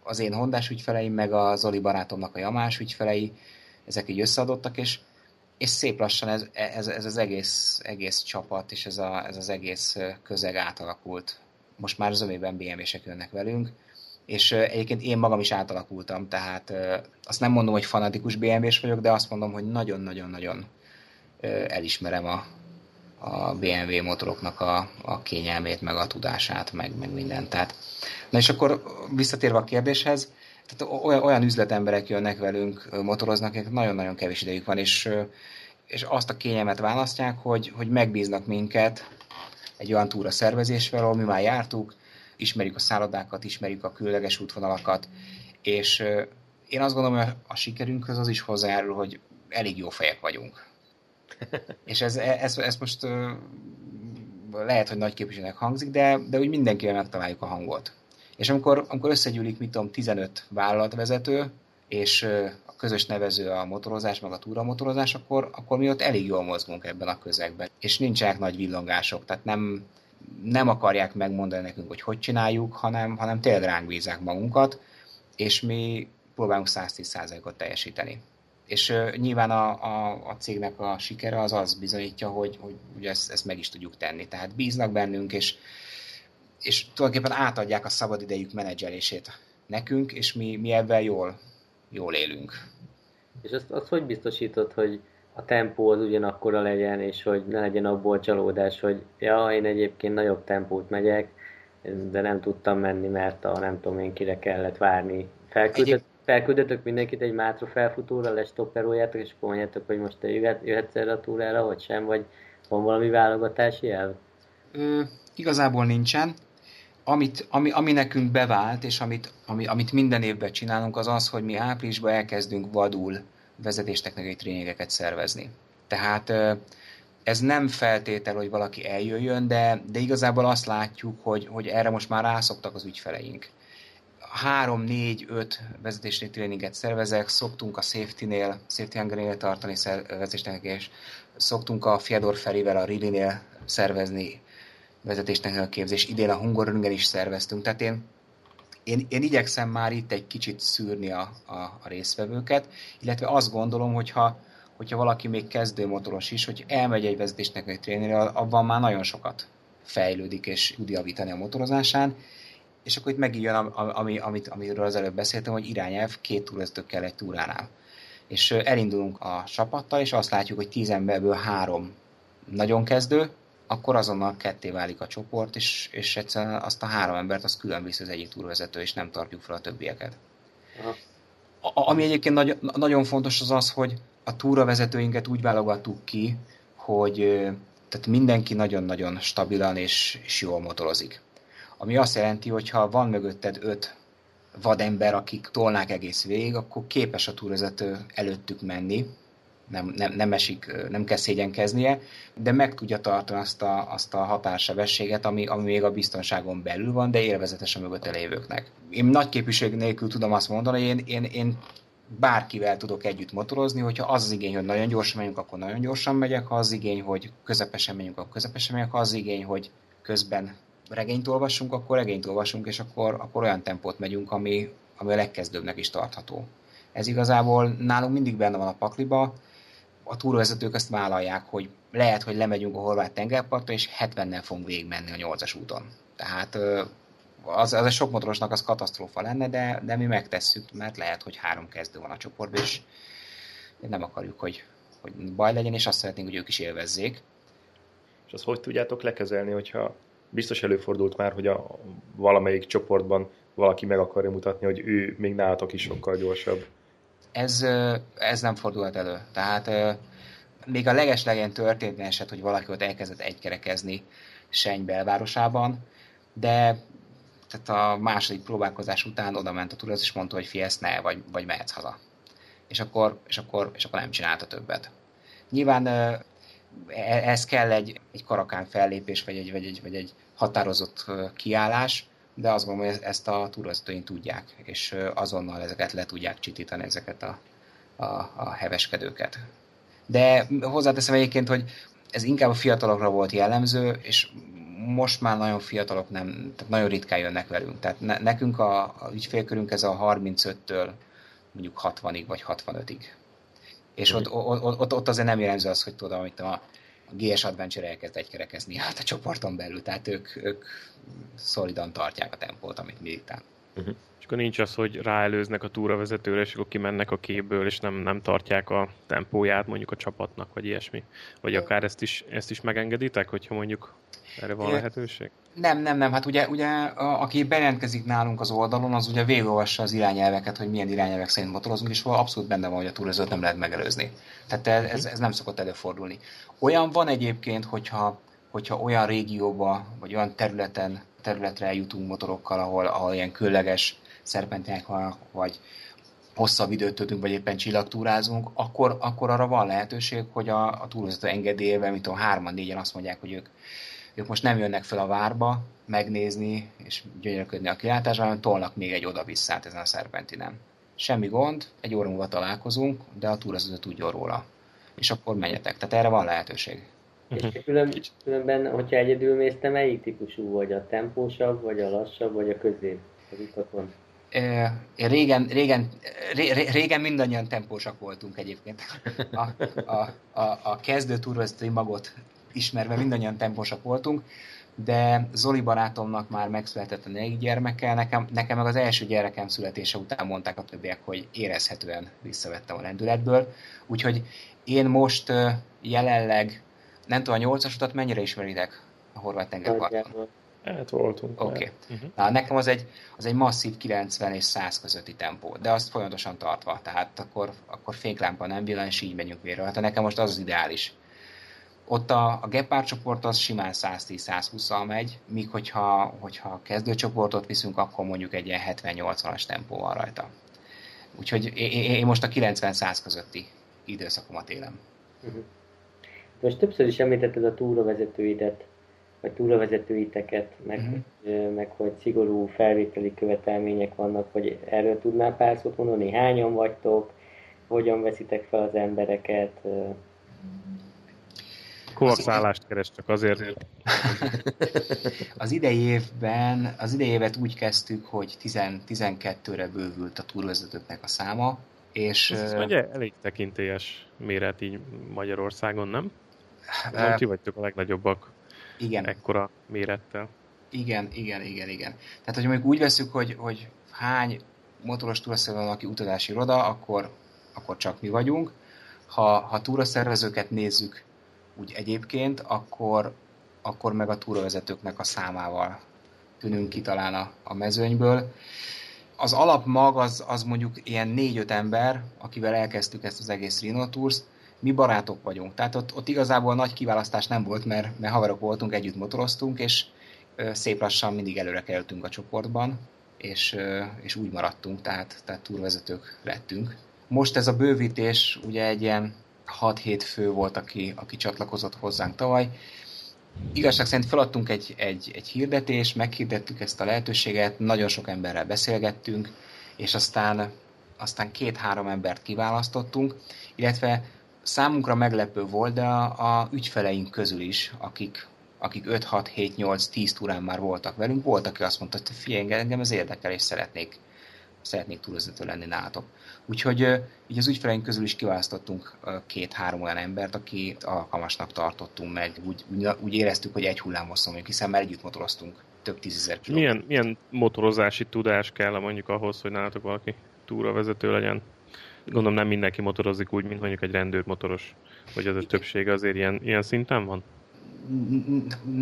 az én hondás ügyfeleim, meg a Zoli barátomnak a jamás ügyfelei, ezek így összeadottak, és, és szép lassan ez, ez, ez az egész, egész csapat, és ez, a, ez az egész közeg átalakult most már zömében BMW-sek jönnek velünk, és egyébként én magam is átalakultam, tehát azt nem mondom, hogy fanatikus BMW-s vagyok, de azt mondom, hogy nagyon-nagyon-nagyon elismerem a, a BMW motoroknak a, a kényelmét, meg a tudását, meg, meg mindent. Tehát, na és akkor visszatérve a kérdéshez, tehát olyan, üzletemberek jönnek velünk, motoroznak, akik nagyon-nagyon kevés idejük van, és, és azt a kényelmet választják, hogy, hogy megbíznak minket egy olyan túra szervezésvel, ahol mi már jártuk, ismerjük a szállodákat, ismerjük a különleges útvonalakat, és én azt gondolom, hogy a sikerünkhöz az is hozzájárul, hogy elég jó fejek vagyunk. és ez, ez, ez most lehet, hogy nagy képviselőnek hangzik, de, de úgy mindenkivel megtaláljuk a hangot. És amikor, amikor összegyűlik, mit tudom, 15 vállalatvezető, és közös nevező a motorozás, meg a túramotorozás, akkor, akkor mi ott elég jól mozgunk ebben a közegben. És nincsenek nagy villongások, tehát nem, nem akarják megmondani nekünk, hogy hogy csináljuk, hanem, hanem tényleg ránk bízák magunkat, és mi próbálunk 110%-ot teljesíteni. És uh, nyilván a, a, a cégnek a sikere az az bizonyítja, hogy, hogy ugye ezt, ezt meg is tudjuk tenni. Tehát bíznak bennünk, és, és tulajdonképpen átadják a szabadidejük menedzselését nekünk, és mi, mi ebben jól jól élünk. És azt, azt hogy biztosítod, hogy a tempó az ugyanakkora legyen, és hogy ne legyen abból csalódás, hogy ja, én egyébként nagyobb tempót megyek, de nem tudtam menni, mert a nem tudom én kire kellett várni. Felküldött, felküldöttök mindenkit egy mátra felfutóra, lestopperoljátok, és akkor mondjátok, hogy most te jöhet, jöhetsz erre a túrára, vagy sem, vagy van valami válogatási elv? Ö, igazából nincsen. Amit, ami, ami nekünk bevált, és amit, ami, amit minden évben csinálunk, az az, hogy mi áprilisban elkezdünk vadul vezetéstechnikai tréningeket szervezni. Tehát ez nem feltétel, hogy valaki eljöjjön, de, de igazából azt látjuk, hogy, hogy erre most már rászoktak az ügyfeleink. Három, négy, öt vezetési tréninget szervezek, szoktunk a safety-nél, safety hangernél tartani vezetésnek, és szoktunk a Fiador Ferivel, a Rili-nél szervezni vezetésnek a képzés. Idén a Hungaroringen is szerveztünk, tehát én, én, én igyekszem már itt egy kicsit szűrni a, a, a résztvevőket, illetve azt gondolom, hogyha hogyha valaki még kezdő motoros is, hogy elmegy egy vezetésnek egy trénére, abban már nagyon sokat fejlődik és tud javítani a motorozásán, és akkor itt megint jön, ami, amit, amiről az előbb beszéltem, hogy irányelv két túrvezető kell egy túránál. És elindulunk a csapattal, és azt látjuk, hogy tíz emberből három nagyon kezdő, akkor azonnal ketté válik a csoport, és, és egyszerűen azt a három embert az külön visz az egyik túrvezető, és nem tartjuk fel a többieket. Aha. A, ami egyébként nagy, nagyon fontos az az, hogy a túravezetőinket úgy válogattuk ki, hogy tehát mindenki nagyon-nagyon stabilan és, és jól motorozik. Ami azt jelenti, hogy ha van mögötted öt vadember, akik tolnák egész végig, akkor képes a túravezető előttük menni, nem, nem, nem esik, nem kell szégyenkeznie, de meg tudja tartani azt a, azt a határsebességet, ami, ami még a biztonságon belül van, de élvezetes a mögött elévőknek. Én nagy képviség nélkül tudom azt mondani, én, én, én bárkivel tudok együtt motorozni, hogyha az az igény, hogy nagyon gyorsan megyünk, akkor nagyon gyorsan megyek, ha az igény, hogy közepesen megyünk, akkor közepesen megyek, ha az igény, hogy közben regényt olvassunk, akkor regényt olvasunk, és akkor, akkor olyan tempót megyünk, ami, ami a legkezdőbbnek is tartható. Ez igazából nálunk mindig benne van a pakliba, a túravezetők ezt vállalják, hogy lehet, hogy lemegyünk a horvát tengerpartra, és 70-nel fogunk végigmenni a 8-as úton. Tehát az, az a sok motorosnak az katasztrófa lenne, de, de mi megtesszük, mert lehet, hogy három kezdő van a csoportban, és nem akarjuk, hogy, hogy baj legyen, és azt szeretnénk, hogy ők is élvezzék. És azt hogy tudjátok lekezelni, hogyha biztos előfordult már, hogy a valamelyik csoportban valaki meg akarja mutatni, hogy ő még nálatok is sokkal gyorsabb? Ez, ez nem fordulhat elő. Tehát még a legeslegyen történt eset, hogy valaki ott elkezdett egykerekezni Seny belvárosában, de tehát a második próbálkozás után oda ment a túroz, és mondta, hogy fiesz, ne, vagy, vagy mehetsz haza. És akkor, és, akkor, és akkor nem csinálta többet. Nyilván e, ez kell egy, egy karakán fellépés, vagy egy, vagy, egy, vagy egy határozott kiállás, de azt gondolom, hogy ezt a túrozataink tudják, és azonnal ezeket le tudják csitítani, ezeket a, a, a heveskedőket. De hozzáteszem egyébként, hogy ez inkább a fiatalokra volt jellemző, és most már nagyon fiatalok nem, tehát nagyon ritkán jönnek velünk. Tehát ne, nekünk a, a ügyfélkörünk ez a 35-től mondjuk 60-ig vagy 65-ig. És ott, ott, ott, ott azért nem jellemző az, hogy tudom, hogy a GS Adventure elkezd egykerekezni hát a csoporton belül, tehát ők, ők szolidan tartják a tempót, amit mi itt uh-huh. És akkor nincs az, hogy ráelőznek a túravezetőre, és akkor kimennek a képből, és nem, nem tartják a tempóját mondjuk a csapatnak, vagy ilyesmi. Vagy akár ezt is, ezt is megengeditek, hogyha mondjuk erre van lehetőség? Nem, nem, nem. Hát ugye, ugye a, aki bejelentkezik nálunk az oldalon, az ugye végigolvassa az irányelveket, hogy milyen irányelvek szerint motorozunk, és abszolút benne van, hogy a túrázót nem lehet megelőzni. Tehát ez, ez nem szokott előfordulni. Olyan van egyébként, hogyha, hogyha olyan régióba, vagy olyan területen, területre eljutunk motorokkal, ahol, ahol ilyen különleges szerpentinek van, vagy hosszabb időt töltünk, vagy éppen csillagtúrázunk, akkor, akkor arra van lehetőség, hogy a, a túlvezető engedélyével, mint a hárman, négyen azt mondják, hogy ők ők most nem jönnek fel a várba megnézni és gyönyörködni a kilátásra, hanem tolnak még egy oda-visszát ezen a szerpentinen. Semmi gond, egy óra múlva találkozunk, de a túrazó tudjon róla. És akkor menjetek. Tehát erre van lehetőség. És külön, különben, hogyha egyedül mész, te melyik típusú vagy? A tempósabb, vagy a lassabb, vagy a közép az utakon? régen, régen, ré, régen mindannyian tempósak voltunk egyébként. A, a, a, a kezdő túrvezetői magot ismerve mindannyian temposak voltunk, de Zoli barátomnak már megszületett a négy gyermeke, nekem, nekem meg az első gyerekem születése után mondták a többiek, hogy érezhetően visszavettem a rendületből. Úgyhogy én most jelenleg, nem tudom, a nyolcas utat mennyire ismeritek a horvát tengerparton? Hát voltunk. Oké. Okay. Uh-huh. Na, nekem az egy, az egy masszív 90 és 100 közötti tempó, de azt folyamatosan tartva, tehát akkor, akkor féklámpa nem villan, és így megyünk vérre. Hát nekem most az az ideális. Ott a, a Gepard csoport az simán 110-120-al megy, míg hogyha, hogyha a kezdőcsoportot viszünk, akkor mondjuk egy ilyen 70-80-as tempó van rajta. Úgyhogy én, én most a 90-100 közötti időszakomat élem. Uh-huh. Most többször is említetted a túravezetőidet, vagy túravezetőiteket, meg, uh-huh. meg hogy szigorú felvételi követelmények vannak, hogy erről tudnál pár szót mondani, hányan vagytok, hogyan veszitek fel az embereket, Kovak keres csak azért. az idei évben, az idei évet úgy kezdtük, hogy 12-re bővült a túrvezetőknek a száma, és... Ez ugye elég tekintélyes méret így Magyarországon, nem? Nem ti vagytok a legnagyobbak igen. ekkora mérettel. Igen, igen, igen, igen. Tehát, hogy mondjuk úgy veszük, hogy, hogy hány motoros túraszervező van, aki utazási iroda, akkor, akkor csak mi vagyunk. Ha, ha túraszervezőket nézzük úgy egyébként, akkor, akkor meg a túravezetőknek a számával tűnünk ki talán a, a mezőnyből. Az alapmag az, az mondjuk ilyen négy-öt ember, akivel elkezdtük ezt az egész Rhino Tours, mi barátok vagyunk. Tehát ott, ott igazából nagy kiválasztás nem volt, mert, mert haverok voltunk, együtt motoroztunk, és ö, szép lassan mindig előre kerültünk a csoportban, és, ö, és úgy maradtunk, tehát, tehát túrvezetők lettünk. Most ez a bővítés ugye egy ilyen 6-7 fő volt, aki, aki csatlakozott hozzánk tavaly. Igazság szerint feladtunk egy, egy, egy hirdetést, meghirdettük ezt a lehetőséget, nagyon sok emberrel beszélgettünk, és aztán, aztán két-három embert kiválasztottunk, illetve számunkra meglepő volt, de a, a ügyfeleink közül is, akik, akik 5-6-7-8-10 túrán már voltak velünk, volt, aki azt mondta, hogy figyelj, engem ez érdekel, és szeretnék, szeretnék túlvezető lenni nálatok. Úgyhogy így az ügyfeleink közül is kiválasztottunk két-három olyan embert, aki alkalmasnak tartottunk meg. Úgy, úgy éreztük, hogy egy hullámhosszon vagyunk, hiszen már együtt motoroztunk több tízezer kiló. Milyen, milyen motorozási tudás kell mondjuk ahhoz, hogy nálatok valaki túravezető legyen? Gondolom nem mindenki motorozik úgy, mint mondjuk egy rendőrmotoros, vagy az a többsége azért ilyen, ilyen szinten van?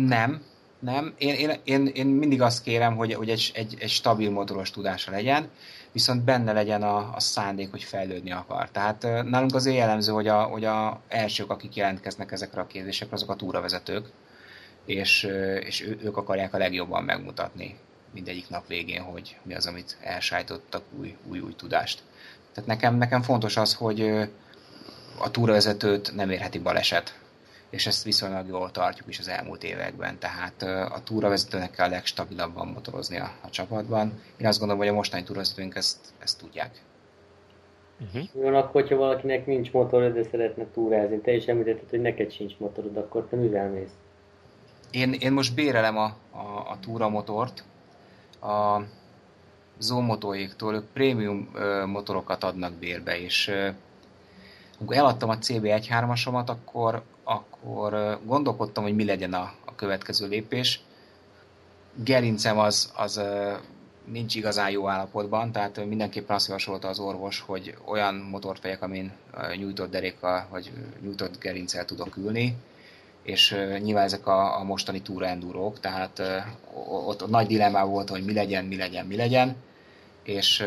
Nem, nem. Én, én, én, én mindig azt kérem, hogy, hogy egy, egy, egy stabil motoros tudása legyen, viszont benne legyen a, a szándék, hogy fejlődni akar. Tehát nálunk azért jellemző, hogy a, hogy a elsők, akik jelentkeznek ezekre a kérdésekre, azok a túravezetők, és, és ők akarják a legjobban megmutatni mindegyik nap végén, hogy mi az, amit elsájtottak új, új, új tudást. Tehát nekem, nekem fontos az, hogy a túravezetőt nem érheti baleset és ezt viszonylag jól tartjuk is az elmúlt években, tehát a túravezetőnek kell a legstabilabban motorozni a, a csapatban. Én azt gondolom, hogy a mostani túravezetőnk ezt, ezt tudják. Uh-huh. Van akkor, hogyha valakinek nincs motor, de szeretne túrázni. Te is említetted, hogy neked sincs motorod, akkor te mivel mész? Én, én most bérelem a, a, a túramotort. A Zomotóéktól, ők prémium motorokat adnak bérbe, és amikor eladtam a CB1.3-asomat, akkor akkor gondolkodtam, hogy mi legyen a, a következő lépés. Gerincem az, az nincs igazán jó állapotban, tehát mindenképpen azt javasolta az orvos, hogy olyan motort vegyek, amin nyújtott derékkal, vagy nyújtott gerincel tudok ülni, és nyilván ezek a, a mostani túra endurók, tehát ott, ott nagy dilemmá volt, hogy mi legyen, mi legyen, mi legyen, és,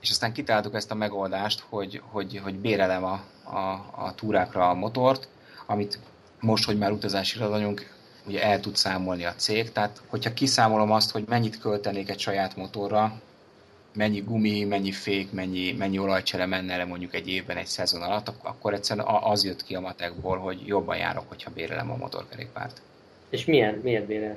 és aztán kitaláltuk ezt a megoldást, hogy, hogy, hogy bérelem a, a, a túrákra a motort, amit most, hogy már utazási vagyunk, ugye el tud számolni a cég. Tehát, hogyha kiszámolom azt, hogy mennyit költenék egy saját motorra, mennyi gumi, mennyi fék, mennyi, mennyi olajcsere menne le mondjuk egy évben, egy szezon alatt, akkor egyszerűen az jött ki a matekból, hogy jobban járok, hogyha bérelem a motorkerékpárt. És milyen, miért bérel?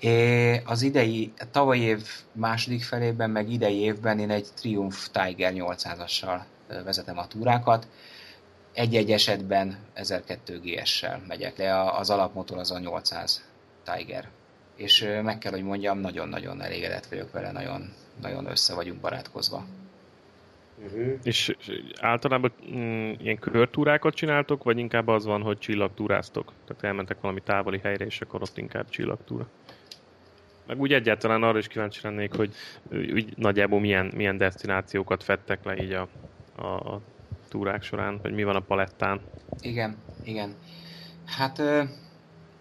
É, az idei, tavalyi év második felében, meg idei évben én egy Triumph Tiger 800-assal vezetem a túrákat egy-egy esetben 1002 GS-sel megyek le, az alapmotor az a 800 Tiger. És meg kell, hogy mondjam, nagyon-nagyon elégedett vagyok vele, nagyon, nagyon össze vagyunk barátkozva. Uh-huh. És, és általában mm, ilyen körtúrákat csináltok, vagy inkább az van, hogy csillagtúráztok? Tehát elmentek valami távoli helyre, és akkor ott inkább csillagtúra? Meg úgy egyáltalán arra is kíváncsi lennék, hogy úgy nagyjából milyen, milyen destinációkat fettek le így a, a, a túrák során, vagy mi van a palettán. Igen, igen. Hát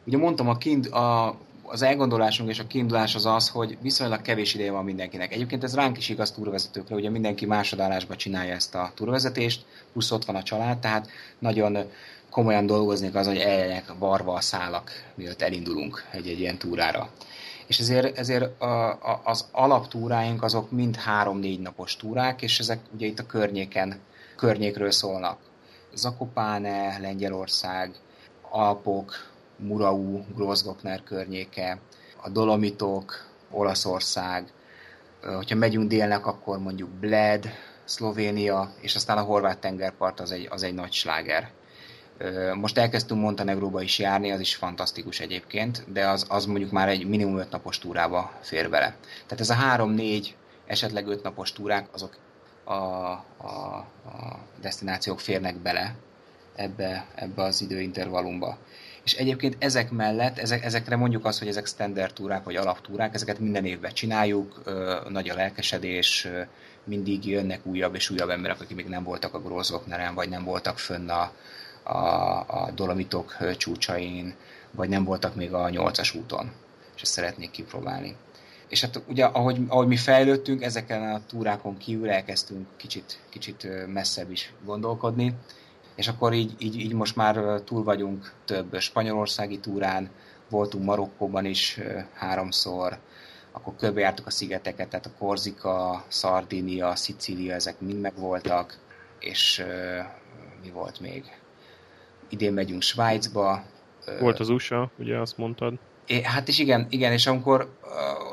ugye mondtam, a, kind, a, az elgondolásunk és a kiindulás az az, hogy viszonylag kevés ideje van mindenkinek. Egyébként ez ránk is igaz túrvezetőkre, ugye mindenki másodállásban csinálja ezt a túrvezetést, plusz ott van a család, tehát nagyon komolyan dolgozni az, hogy eljenek barva a szálak, mielőtt elindulunk egy-egy ilyen túrára. És ezért, ezért a, a, az alaptúráink azok mind három-négy napos túrák, és ezek ugye itt a környéken, környékről szólnak. Zakopáne, Lengyelország, Alpok, Murau, Grossglockner környéke, a Dolomitok, Olaszország, hogyha megyünk délnek, akkor mondjuk Bled, Szlovénia, és aztán a horvát tengerpart az egy, az egy nagy sláger. Most elkezdtünk Montenegróba is járni, az is fantasztikus egyébként, de az, az mondjuk már egy minimum 5 napos túrába fér bele. Tehát ez a 3-4, esetleg 5 napos túrák, azok a, a, a destinációk férnek bele ebbe, ebbe az időintervallumba. És egyébként ezek mellett, ezek, ezekre mondjuk azt, hogy ezek standard túrák vagy alaptúrák, ezeket minden évben csináljuk, nagy a lelkesedés, mindig jönnek újabb és újabb emberek, akik még nem voltak a Grózokneren, vagy nem voltak fönn a, a, a Dolomitok csúcsain, vagy nem voltak még a nyolcas úton, és ezt szeretnék kipróbálni. És hát ugye, ahogy, ahogy mi fejlődtünk, ezeken a túrákon kívül elkezdtünk kicsit, kicsit messzebb is gondolkodni, és akkor így, így, így most már túl vagyunk több spanyolországi túrán, voltunk Marokkóban is háromszor, akkor körbejártuk a szigeteket, tehát a Korzika, Szardinia, Szicília, ezek mind megvoltak, és mi volt még? idén megyünk Svájcba. Volt az USA, ugye azt mondtad? Hát is igen, igen, és amikor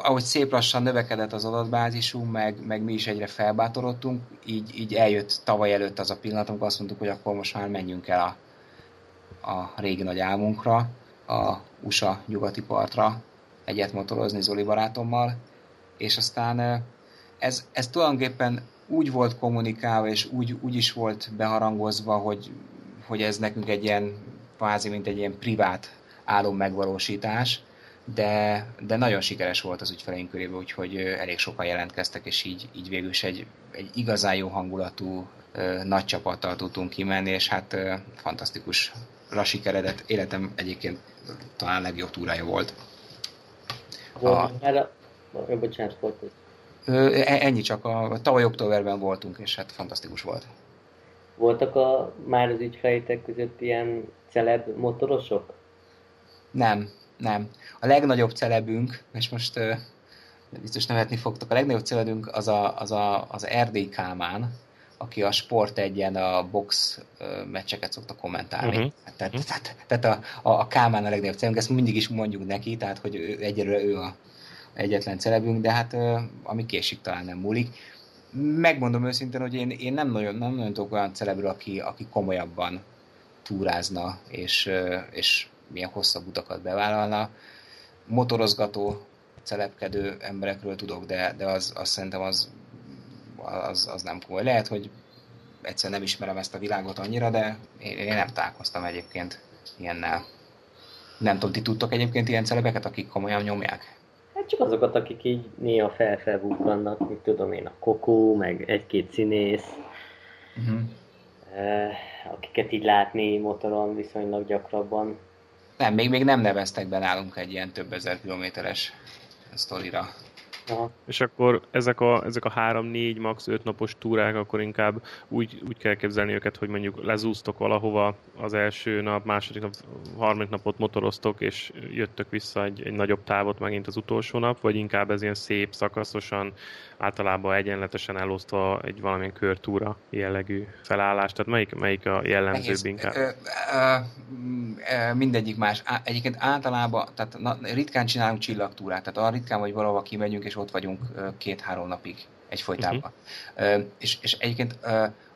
ahogy szép lassan növekedett az adatbázisunk, meg, meg mi is egyre felbátorodtunk, így, így eljött tavaly előtt az a pillanat, amikor azt mondtuk, hogy akkor most már menjünk el a, a régi nagy álmunkra, a USA nyugati partra egyet motorozni Zoli barátommal, és aztán ez, ez tulajdonképpen úgy volt kommunikálva, és úgy, úgy is volt beharangozva, hogy hogy ez nekünk egy ilyen, kvázi, mint egy ilyen privát álom megvalósítás, de, de nagyon sikeres volt az ügyfeleink körében, úgyhogy elég sokan jelentkeztek, és így, így végül is egy, egy igazán jó hangulatú nagy csapattal tudtunk kimenni, és hát fantasztikus sikeredett. Életem egyébként talán legjobb túrája volt. A... Bocsánat, volt e, Ennyi csak, a tavaly októberben voltunk, és hát fantasztikus volt. Voltak a, már az ügyfeleitek között ilyen celeb motorosok? Nem, nem. A legnagyobb celebünk, és most uh, biztos nevetni fogtok, a legnagyobb celebünk az a, az, a, az Erdély Kálmán, aki a Sport egyen a box meccseket szokta kommentálni. Uh-huh. Tehát, uh-huh. tehát, tehát a, a, a Kálmán a legnagyobb celebünk, ezt mindig is mondjuk neki, tehát hogy ő, egyelőre ő a egyetlen celebünk, de hát ami késik talán nem múlik megmondom őszintén, hogy én, én nem nagyon, nem nagyon tudok olyan celebről, aki, aki komolyabban túrázna, és, és milyen hosszabb utakat bevállalna. Motorozgató, celebkedő emberekről tudok, de, de az, az szerintem az, az, az nem komoly. Lehet, hogy egyszer nem ismerem ezt a világot annyira, de én, én nem találkoztam egyébként ilyennel. Nem tudom, ti tudtok egyébként ilyen celebeket, akik komolyan nyomják? Hát csak azokat, akik így néha felfelbukkannak, mit tudom én, a kokó, meg egy-két színész, uh-huh. akiket így látni motoron viszonylag gyakrabban. Nem, még, még nem neveztek be nálunk egy ilyen több ezer kilométeres sztorira. Aha. És akkor ezek a, ezek a 3-4, max. 5 napos túrák, akkor inkább úgy, úgy kell képzelni őket, hogy mondjuk lezúztok valahova az első nap, második nap, harmadik napot motoroztok, és jöttök vissza egy, egy nagyobb távot megint az utolsó nap, vagy inkább ez ilyen szép, szakaszosan, általában egyenletesen elosztva egy valamilyen körtúra jellegű felállás. Tehát melyik, melyik a jellemzőbb inkább? Ö, ö, ö, mindegyik más. Egyébként általában, tehát na, ritkán csinálunk csillagtúrát, tehát arra ritkán, hogy valahova kimegyünk, és ott vagyunk két-három napig egyfolytában. Uh-huh. És, és egyébként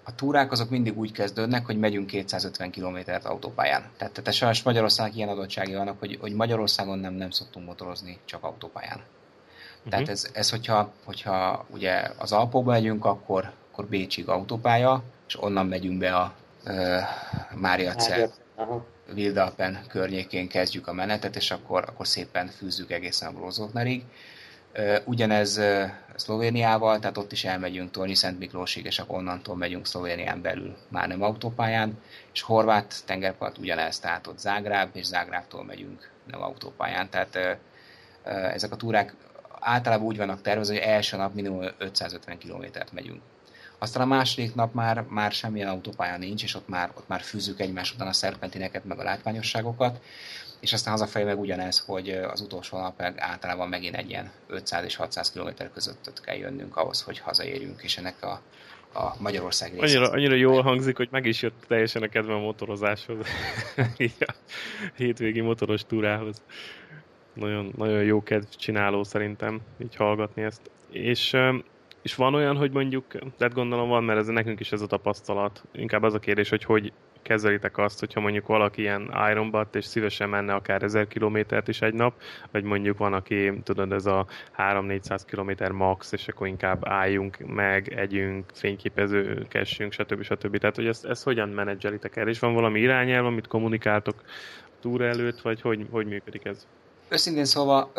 a túrák azok mindig úgy kezdődnek, hogy megyünk 250 kilométert autópályán. Tehát, tehát sajnos Magyarország ilyen adottsági vannak, hogy, hogy Magyarországon nem, nem szoktunk motorozni, csak autópályán. Uh-huh. Tehát ez, ez hogyha, hogyha ugye az Alpokba megyünk, akkor, akkor Bécsig autópálya, és onnan megyünk be a uh, Mária Cel. Wildalpen környékén kezdjük a menetet, és akkor, akkor szépen fűzzük egészen a Grózoltnerig. Ugyanez Szlovéniával, tehát ott is elmegyünk Tornyi Szent Miklósig, és akkor onnantól megyünk Szlovénián belül, már nem autópályán, és Horvát tengerpart ugyanez, tehát ott Zágráb, és Zágrábtól megyünk nem autópályán, tehát ezek a túrák általában úgy vannak tervezve, hogy első nap minimum 550 kilométert megyünk. Aztán a második nap már, már semmilyen autópálya nincs, és ott már, ott már fűzzük egymás után a szerpentineket, meg a látványosságokat, és aztán hazafelé meg ugyanez, hogy az utolsó nap általában megint egy ilyen 500 és 600 km között kell jönnünk ahhoz, hogy hazaérjünk, és ennek a, a Magyarország része. Annyira, annyira jól hangzik, hogy meg is jött teljesen a kedve a motorozáshoz. a hétvégi motoros túrához. Nagyon, nagyon jó kedv csináló szerintem így hallgatni ezt. És és van olyan, hogy mondjuk, tehát gondolom van, mert ez nekünk is ez a tapasztalat. Inkább az a kérdés, hogy hogy kezelitek azt, hogyha mondjuk valaki ilyen Ironbat, és szívesen menne akár 1000 kilométert is egy nap, vagy mondjuk van, aki tudod, ez a 3-400 kilométer max, és akkor inkább álljunk meg, együnk, fényképezőkessünk, stb. stb. Tehát, hogy ezt, ezt hogyan menedzselitek el? És van valami irányelv, amit kommunikáltok túra előtt, vagy hogy, hogy működik ez? Őszintén szóval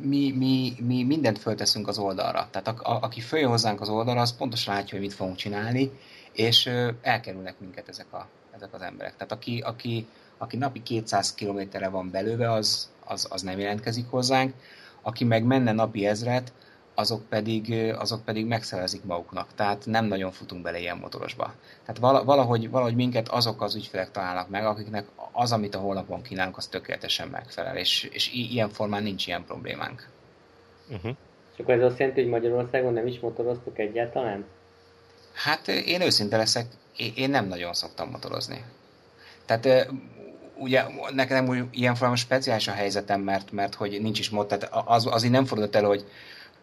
mi, mi, mi mindent fölteszünk az oldalra. Tehát a, a, aki följön hozzánk az oldalra, az pontosan látja, hogy mit fogunk csinálni, és elkerülnek minket ezek, a, ezek az emberek. Tehát aki, aki, aki napi 200 kilométerre van belőle, az, az, az nem jelentkezik hozzánk. Aki meg menne napi ezret, azok pedig, azok pedig megszerezik maguknak. Tehát nem nagyon futunk bele ilyen motorosba. Tehát valahogy, valahogy minket azok az ügyfelek találnak meg, akiknek az, amit a holnapon kínálunk, az tökéletesen megfelel. És, és ilyen formán nincs ilyen problémánk. Uh-huh. És akkor ez azt jelenti, hogy Magyarországon nem is motoroztok egyáltalán? Hát én őszinte leszek, én nem nagyon szoktam motorozni. Tehát ugye nekem úgy ilyen formában speciális a helyzetem, mert, mert hogy nincs is mod, tehát az, azért nem fordult el, hogy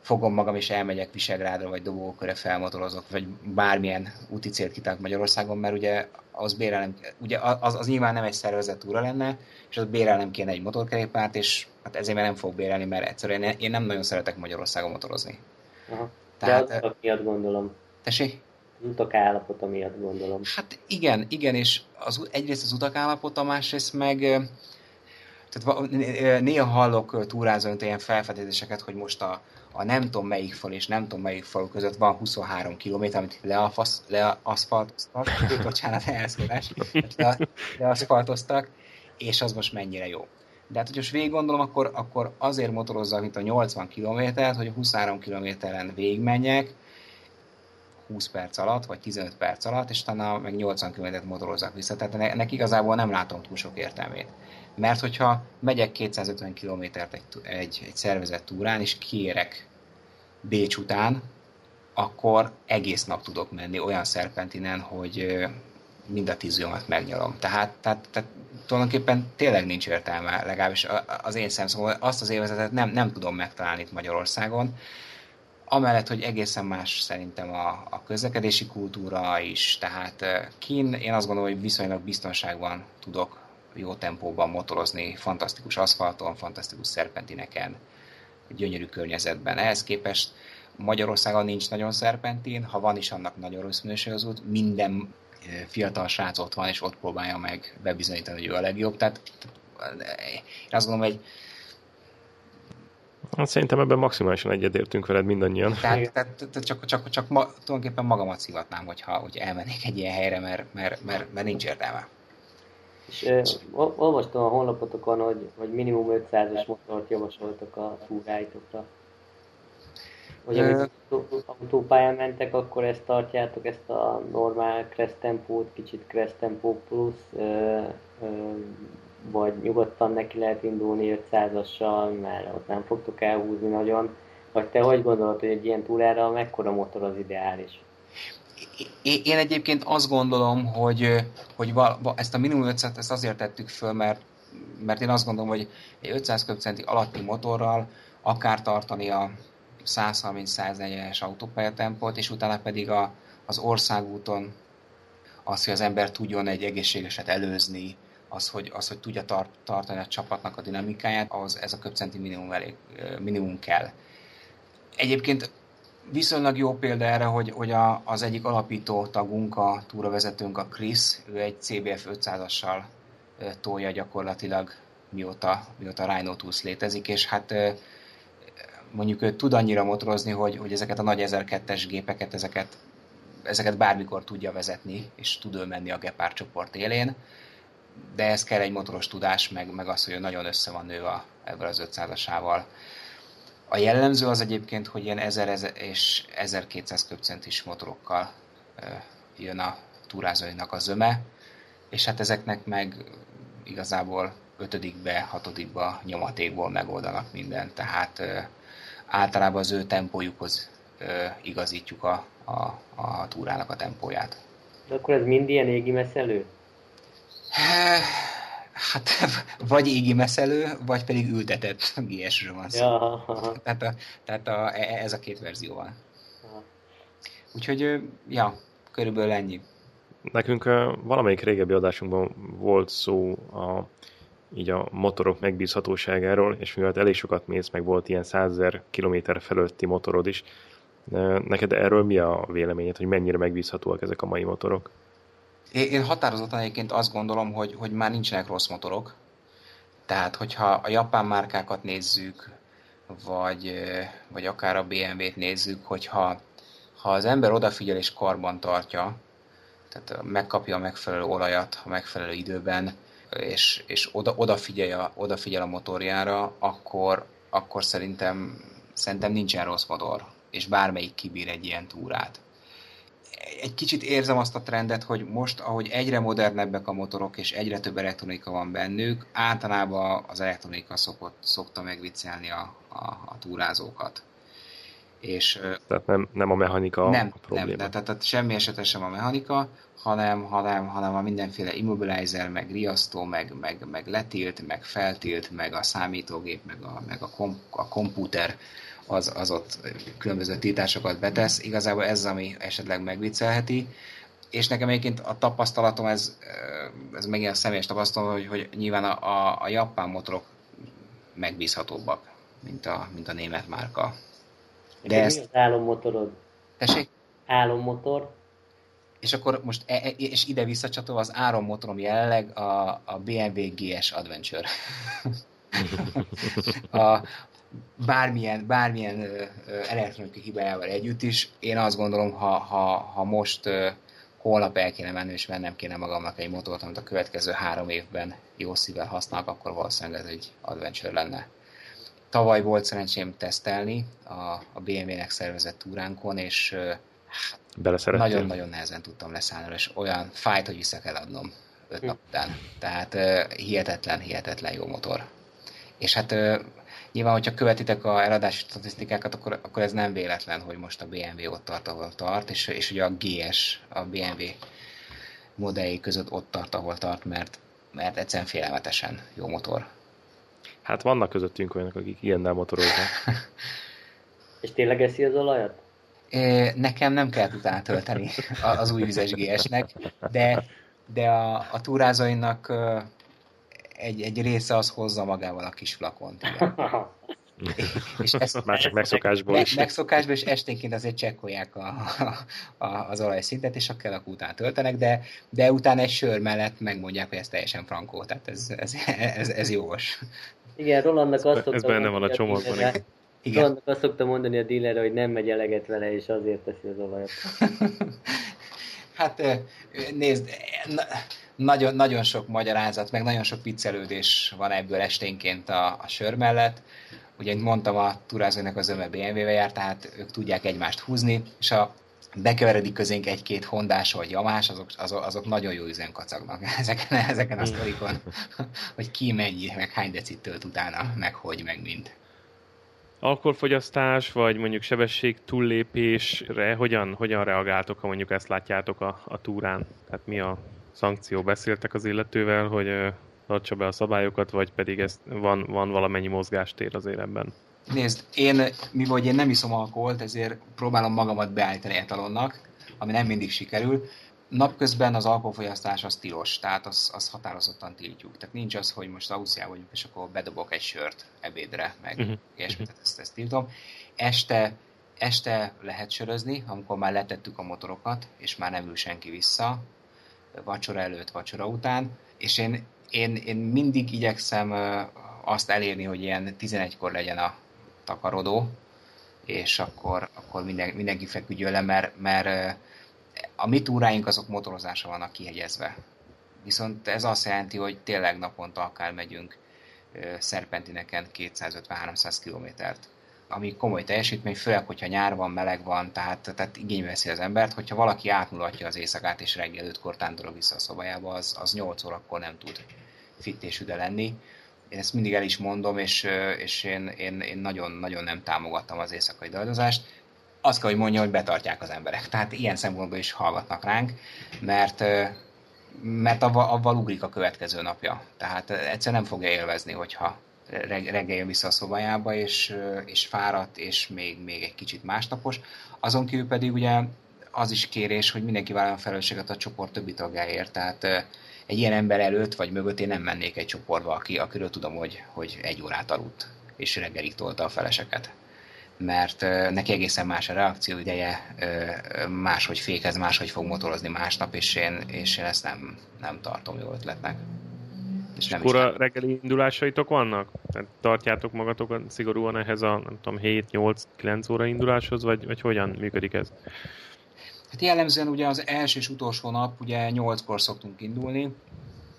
fogom magam és elmegyek Visegrádra, vagy dobókörre felmotorozok, vagy bármilyen úti célt kitalálok Magyarországon, mert ugye az bérelem, ugye az, az nyilván nem egy szervezett túra lenne, és az bérelem kéne egy motorkerékpárt, és hát ezért már nem fog bérelni, mert egyszerűen én nem nagyon szeretek Magyarországon motorozni. Aha. Tehát, De az miatt gondolom. Tessék? Utak állapota miatt gondolom. Hát igen, igen, és az, egyrészt az utak állapota, másrészt meg tehát néha hallok túrázóint ilyen felfedezéseket, hogy most a, a nem tudom melyik fal és nem tudom melyik fal között van 23 km, amit leafasz, leaszfaltoztak, bocsánat, elszólás, le, leaszfaltoztak, és az most mennyire jó. De hát, hogy most végig gondolom, akkor, akkor azért motorozzak, mint a 80 km-t, hogy a 23 kilométeren végigmenjek, 20 perc alatt, vagy 15 perc alatt, és utána meg 80 km-t motorozzak vissza. Tehát ennek igazából nem látom túl sok értelmét. Mert hogyha megyek 250 kilométert egy, egy, egy szervezett túrán, és kiérek Bécs után, akkor egész nap tudok menni olyan szerpentinen, hogy mind a tízőmet megnyalom. Tehát, tehát, tehát tulajdonképpen tényleg nincs értelme, legalábbis az én szemszomból azt az évezetet nem, nem tudom megtalálni itt Magyarországon. Amellett, hogy egészen más szerintem a, a közlekedési kultúra is, tehát kín, én azt gondolom, hogy viszonylag biztonságban tudok jó tempóban motorozni, fantasztikus aszfalton, fantasztikus szerpentineken, gyönyörű környezetben. Ehhez képest Magyarországon nincs nagyon szerpentin, ha van is, annak nagyon rossz minőség az út. Minden fiatal srác ott van, és ott próbálja meg bebizonyítani, hogy ő a legjobb. Tehát én azt gondolom, hogy Hát szerintem ebben maximálisan egyetértünk veled mindannyian. Tehát, tehát, tehát csak, csak, csak ma, tulajdonképpen magamat szivatnám, hogyha hogy elmennék egy ilyen helyre, mert, mert, mert, mert nincs értelme. És ö, olvastam a honlapotokon, hogy, hogy minimum 500-as motort javasoltak a túráitokra. Hogy amikor autópályán mentek, akkor ezt tartjátok, ezt a normál Crest tempót, kicsit Crest Tempo plusz, ö, ö, vagy nyugodtan neki lehet indulni 500-assal, mert ott nem fogtok elhúzni nagyon. Vagy te hogy gondolod, hogy egy ilyen túrára mekkora motor az ideális? Én egyébként azt gondolom, hogy, hogy ezt a minimum 500 ezt azért tettük föl, mert, mert én azt gondolom, hogy egy 500 köbcenti alatti motorral akár tartani a 130-140-es autópályatempót, és utána pedig a, az országúton az, hogy az ember tudjon egy egészségeset előzni, az, hogy, az, hogy tudja tart, tartani a csapatnak a dinamikáját, az ez a köbcenti minimum, elég, minimum kell. Egyébként viszonylag jó példa erre, hogy, hogy a, az egyik alapító tagunk, a túravezetőnk, a Chris, ő egy CBF 500-assal tolja gyakorlatilag mióta, mióta Rhino Tools létezik, és hát mondjuk ő tud annyira motorozni, hogy, hogy ezeket a nagy 1002-es gépeket, ezeket, ezeket bármikor tudja vezetni, és tud ő menni a Gepard csoport élén, de ez kell egy motoros tudás, meg, meg az, hogy nagyon össze van nő a, ebből az 500-asával. A jellemző az egyébként, hogy ilyen 1000 és 1200 köbcentis motorokkal jön a túrázóinak a zöme, és hát ezeknek meg igazából ötödikbe, hatodikba nyomatékból megoldanak mindent, tehát általában az ő tempójukhoz igazítjuk a, a, a túrának a tempóját. De akkor ez mind ilyen égi meszelő? Hát vagy égi meszelő, vagy pedig ültetett GS-ről van szó. Ja. Tehát, a, tehát a, e, ez a két verzió van. Aha. Úgyhogy, ja, körülbelül ennyi. Nekünk valamelyik régebbi adásunkban volt szó a, így a motorok megbízhatóságáról, és mivel elég sokat mész, meg volt ilyen 100 kilométer felőtti motorod is, neked erről mi a véleményed, hogy mennyire megbízhatóak ezek a mai motorok? Én határozottan egyébként azt gondolom, hogy, hogy már nincsenek rossz motorok. Tehát, hogyha a japán márkákat nézzük, vagy, vagy akár a BMW-t nézzük, hogyha ha az ember odafigyel és karban tartja, tehát megkapja a megfelelő olajat a megfelelő időben, és, és oda, odafigyel, a, odafigyel a motorjára, akkor, akkor szerintem, szerintem nincsen rossz motor, és bármelyik kibír egy ilyen túrát egy kicsit érzem azt a trendet, hogy most, ahogy egyre modernebbek a motorok, és egyre több elektronika van bennük, általában az elektronika szokott, szokta megviccelni a, a, a túrázókat. És, tehát nem, nem a mechanika nem, a probléma. Nem, tehát, tehát semmi esetben sem a mechanika, hanem, hanem, hanem a mindenféle immobilizer, meg riasztó, meg, meg, meg letilt, meg feltilt, meg a számítógép, meg a, meg a, kom, a komputer az, az ott különböző tiltásokat betesz. Igazából ez az, ami esetleg megviccelheti. És nekem egyébként a tapasztalatom, ez, ez megint a személyes tapasztalatom, hogy, hogy nyilván a, a, a japán motorok megbízhatóbbak, mint a, mint a német márka. De ez... Mi az álommotorod? Tessék? Álommotor? És akkor most e, e, és ide visszacsatolva az árammotorom jelenleg a, a BMW GS Adventure. a, bármilyen, bármilyen elektronikai hibájával együtt is, én azt gondolom, ha, ha, ha most holnap el kéne menni, és vennem kéne magamnak egy motort, amit a következő három évben jó szívvel használok, akkor valószínűleg ez egy adventure lenne. Tavaly volt szerencsém tesztelni a, a BMW-nek szervezett túránkon, és nagyon-nagyon nehezen tudtam leszállni, és olyan fájt, hogy vissza kell adnom öt nap után. Tehát hihetetlen, hihetetlen jó motor. És hát Nyilván, hogyha követitek a eladási statisztikákat, akkor, akkor ez nem véletlen, hogy most a BMW ott tart, ahol tart, és, és ugye a GS, a BMW modelljai között ott tart, ahol tart, mert, mert egyszerűen félelmetesen jó motor. Hát vannak közöttünk olyanok, akik ilyennel motoroznak. és tényleg eszi az olajat? Nekem nem kell utána tölteni az új vizes GS-nek, de, de a, a túrázóinak egy, egy része az hozza magával a kis flakont. Igen. és ezt, Már csak megszokásból is. Megszokásból, és esténként azért csekkolják a, a, az olajszintet, és a kelak után töltenek, de, de utána egy sör mellett megmondják, hogy ez teljesen frankó, tehát ez, ez, ez, ez jogos. Igen, Rolandnak azt Ez benne van a csomagban. Igen. Rolandnak azt szokta mondani a dílerre, hogy nem megy eleget vele, és azért teszi az olajat. hát nézd, nagyon, nagyon sok magyarázat, meg nagyon sok viccelődés van ebből esténként a, a sör mellett. Ugye, mint mondtam, a turázónak az öme BMW-vel jár, tehát ők tudják egymást húzni, és a bekeveredik közénk egy-két hondás vagy jamás, azok, azok, azok nagyon jó üzen kacagnak ezeken, ezeken a sztorikon, hogy ki mennyi, meg hány decit tölt utána, meg hogy, meg mind. Alkoholfogyasztás, vagy mondjuk sebesség túllépésre hogyan, hogyan reagáltok, ha mondjuk ezt látjátok a, a túrán? Tehát mi a szankció beszéltek az illetővel, hogy tartsa be a szabályokat, vagy pedig ez van, van valamennyi mozgástér az életben? Nézd, én, mi vagy én nem iszom alkoholt, ezért próbálom magamat beállítani etalonnak, ami nem mindig sikerül. Napközben az alkoholfogyasztás az tilos, tehát az, az határozottan tiltjuk. Tehát nincs az, hogy most Ausztriában vagyunk, és akkor bedobok egy sört ebédre, meg uh-huh. ilyesmit, tehát ezt, ezt tiltom. Este, este lehet sörözni, amikor már letettük a motorokat, és már nem ül senki vissza, vacsora előtt, vacsora után, és én, én, én mindig igyekszem azt elérni, hogy ilyen 11-kor legyen a takarodó, és akkor, akkor minden, mindenki feküdjön le, mert, mert a mi túráink azok motorozásra vannak kihegyezve. Viszont ez azt jelenti, hogy tényleg naponta akár megyünk szerpentineken 250-300 kilométert ami komoly teljesítmény, főleg, hogyha nyár van, meleg van, tehát, tehát igénybe veszi az embert, hogyha valaki átmulatja az éjszakát, és reggel 5-kor tándorol vissza a szobájába, az, az 8 órakor nem tud fit és üde lenni. Én ezt mindig el is mondom, és, és én, én, én nagyon, nagyon nem támogattam az éjszakai dajadozást. Azt kell, hogy mondja, hogy betartják az emberek. Tehát ilyen szempontból is hallgatnak ránk, mert mert avval, avval ugrik a következő napja. Tehát egyszer nem fogja élvezni, hogyha reggel jön vissza a szobájába, és, és fáradt, és még, még egy kicsit másnapos. Azon kívül pedig ugye az is kérés, hogy mindenki vállaljon felelősséget a csoport többi tagjáért, tehát egy ilyen ember előtt vagy mögött én nem mennék egy csoportba, aki, akiről tudom, hogy, hogy egy órát aludt, és reggelig tolta a feleseket. Mert neki egészen más a reakció ideje, máshogy fékez, máshogy fog motorozni másnap, és én, és én ezt nem, nem tartom jó ötletnek. És nem Kora reggeli indulásaitok vannak? Tehát tartjátok magatokat szigorúan ehhez a nem tudom, 7-8-9 óra induláshoz, vagy, vagy hogyan működik ez? Hát jellemzően ugye az első és utolsó nap ugye 8-kor szoktunk indulni,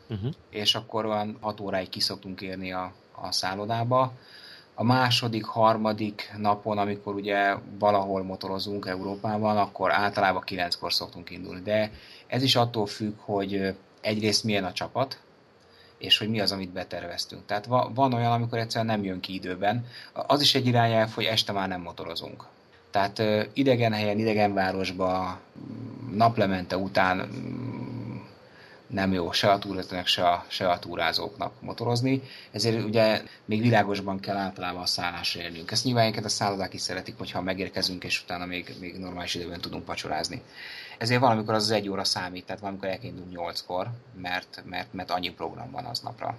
uh-huh. és akkor olyan 6 óráig ki szoktunk érni a, a szállodába. A második, harmadik napon, amikor ugye valahol motorozunk Európában, akkor általában 9-kor szoktunk indulni. De ez is attól függ, hogy egyrészt milyen a csapat, és hogy mi az, amit beterveztünk. Tehát van olyan, amikor egyszerűen nem jön ki időben. Az is egy irányelv, hogy este már nem motorozunk. Tehát idegen helyen, idegen városba, naplemente után nem jó se a túrázóknak, se a, se a túrázóknak motorozni, ezért ugye még világosban kell általában a szállásra élnünk. Ezt nyilván a szállodák is szeretik, hogyha megérkezünk, és utána még, még normális időben tudunk pacsorázni. Ezért valamikor az, az egy óra számít, tehát valamikor elkéndünk nyolckor, mert, mert, mert annyi program van aznapra.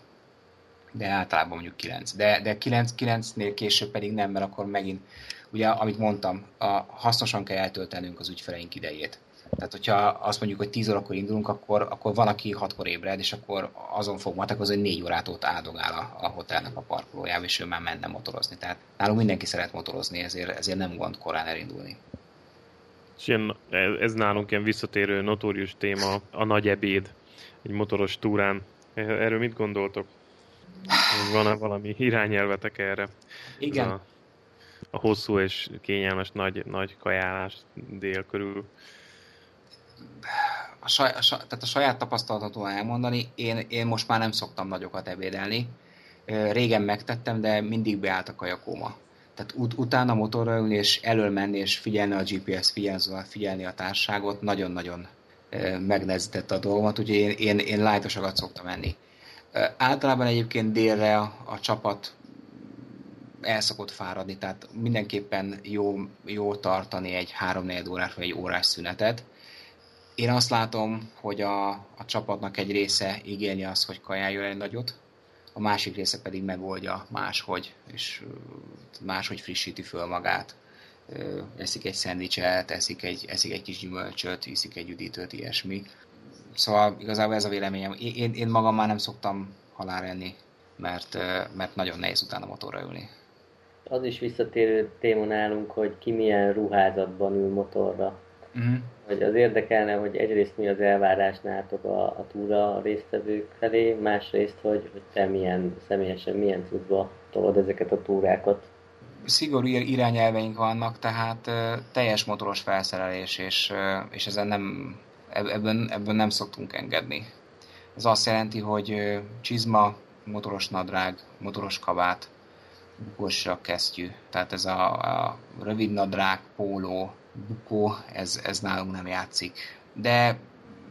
De általában mondjuk 9. De, de 9, 9-nél később pedig nem, mert akkor megint, ugye, amit mondtam, a, hasznosan kell eltöltenünk az ügyfeleink idejét. Tehát, hogyha azt mondjuk, hogy 10 órakor indulunk, akkor, akkor van, aki 6-kor ébred, és akkor azon fog matekozni, hogy 4 órát ott áldogál a, a hotelnek a parkolójában, és ő már menne motorozni. Tehát nálunk mindenki szeret motorozni, ezért, ezért nem gond korán elindulni. És ilyen, ez nálunk ilyen visszatérő, notórius téma, a nagy ebéd egy motoros túrán. Erről mit gondoltok? Van-e valami irányelvetek erre? Igen. a, a hosszú és kényelmes nagy, nagy kajálás dél körül. A, saj, a, saj, tehát a saját tapasztalatot elmondani, én, én most már nem szoktam nagyokat ebédelni. Régen megtettem, de mindig beállt a kajakóma. Tehát ut- utána motorra ülni, és elől menni, és figyelni a GPS, figyelni, figyelni a társágot, nagyon-nagyon megnehezítette a dolgomat, úgyhogy én, én, én lájtosakat szoktam menni. Általában egyébként délre a, a csapat el szokott fáradni, tehát mindenképpen jó, jó tartani egy 3-4 órás vagy egy órás szünetet. Én azt látom, hogy a, a csapatnak egy része igényli azt, hogy kajáljon egy nagyot, a másik része pedig megoldja máshogy, és máshogy frissíti föl magát. Eszik egy szendvicset, eszik egy, eszik egy kis gyümölcsöt, iszik egy üdítőt, ilyesmi. Szóval igazából ez a véleményem. Én, én magam már nem szoktam halál enni, mert, mert nagyon nehéz utána motorra ülni. Az is visszatérő téma nálunk, hogy ki milyen ruházatban ül motorra. Uh-huh. Hogy az érdekelne, hogy egyrészt mi az elvárás nálatok a, a túra a résztvevők felé, másrészt, hogy, hogy te milyen, személyesen milyen tudva tolod ezeket a túrákat. Szigorú irányelveink vannak, tehát uh, teljes motoros felszerelés, és, uh, és ezen nem, ebben, ebben nem szoktunk engedni. Ez azt jelenti, hogy uh, csizma, motoros nadrág, motoros kabát, kesztyű. Tehát ez a, a rövid nadrág, póló, bukó, ez, ez nálunk nem játszik. De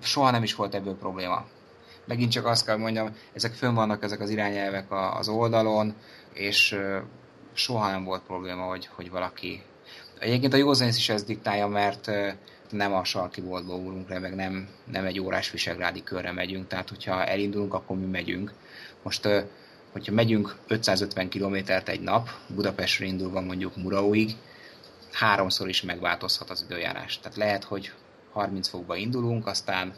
soha nem is volt ebből probléma. Megint csak azt kell mondjam, ezek fönn vannak ezek az irányelvek az oldalon, és soha nem volt probléma, hogy, hogy valaki... Egyébként a józanész is ezt diktálja, mert nem a sarki boltba úrunk le, meg nem, nem egy órás visegrádi körre megyünk, tehát hogyha elindulunk, akkor mi megyünk. Most, hogyha megyünk 550 kilométert egy nap, Budapestről indulva mondjuk Muraóig, háromszor is megváltozhat az időjárás. Tehát lehet, hogy 30 fokba indulunk, aztán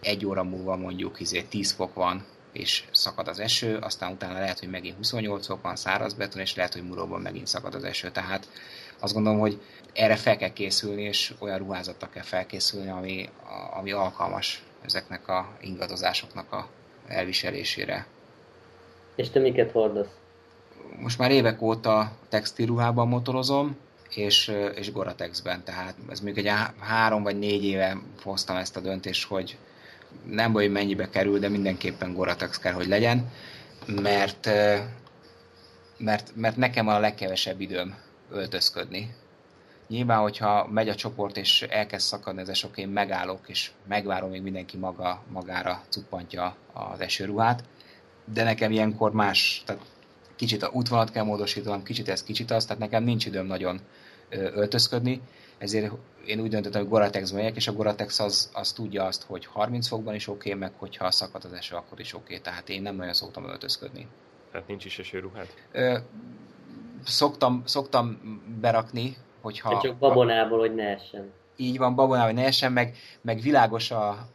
egy óra múlva mondjuk izé 10 fok van, és szakad az eső, aztán utána lehet, hogy megint 28 fok van, száraz beton, és lehet, hogy Muróban megint szakad az eső. Tehát azt gondolom, hogy erre fel kell készülni, és olyan ruházattal kell felkészülni, ami, ami alkalmas ezeknek a ingadozásoknak a elviselésére. És te miket hordasz? Most már évek óta textilruhában motorozom, és, és Goratexben, tehát ez még egy három vagy négy éve hoztam ezt a döntést, hogy nem baj, hogy mennyibe kerül, de mindenképpen Goratex kell, hogy legyen, mert, mert, mert nekem a legkevesebb időm öltözködni. Nyilván, hogyha megy a csoport és elkezd szakadni ez a sok, én megállok és megvárom, még mindenki maga, magára cuppantja az esőruhát, de nekem ilyenkor más, tehát kicsit a útvonalat kell módosítanom, kicsit ez, kicsit az, tehát nekem nincs időm nagyon öltözködni, ezért én úgy döntöttem, hogy Goratex megyek, és a Goratex az, az tudja azt, hogy 30 fokban is oké, okay, meg hogyha szakad az eső, akkor is oké, okay. tehát én nem nagyon szoktam öltözködni. Tehát nincs is esőruhát? Ö, szoktam, szoktam berakni, hogyha... De csak babonából, hogy ne essen. Így van, babonából, hogy ne essen, meg, meg világos a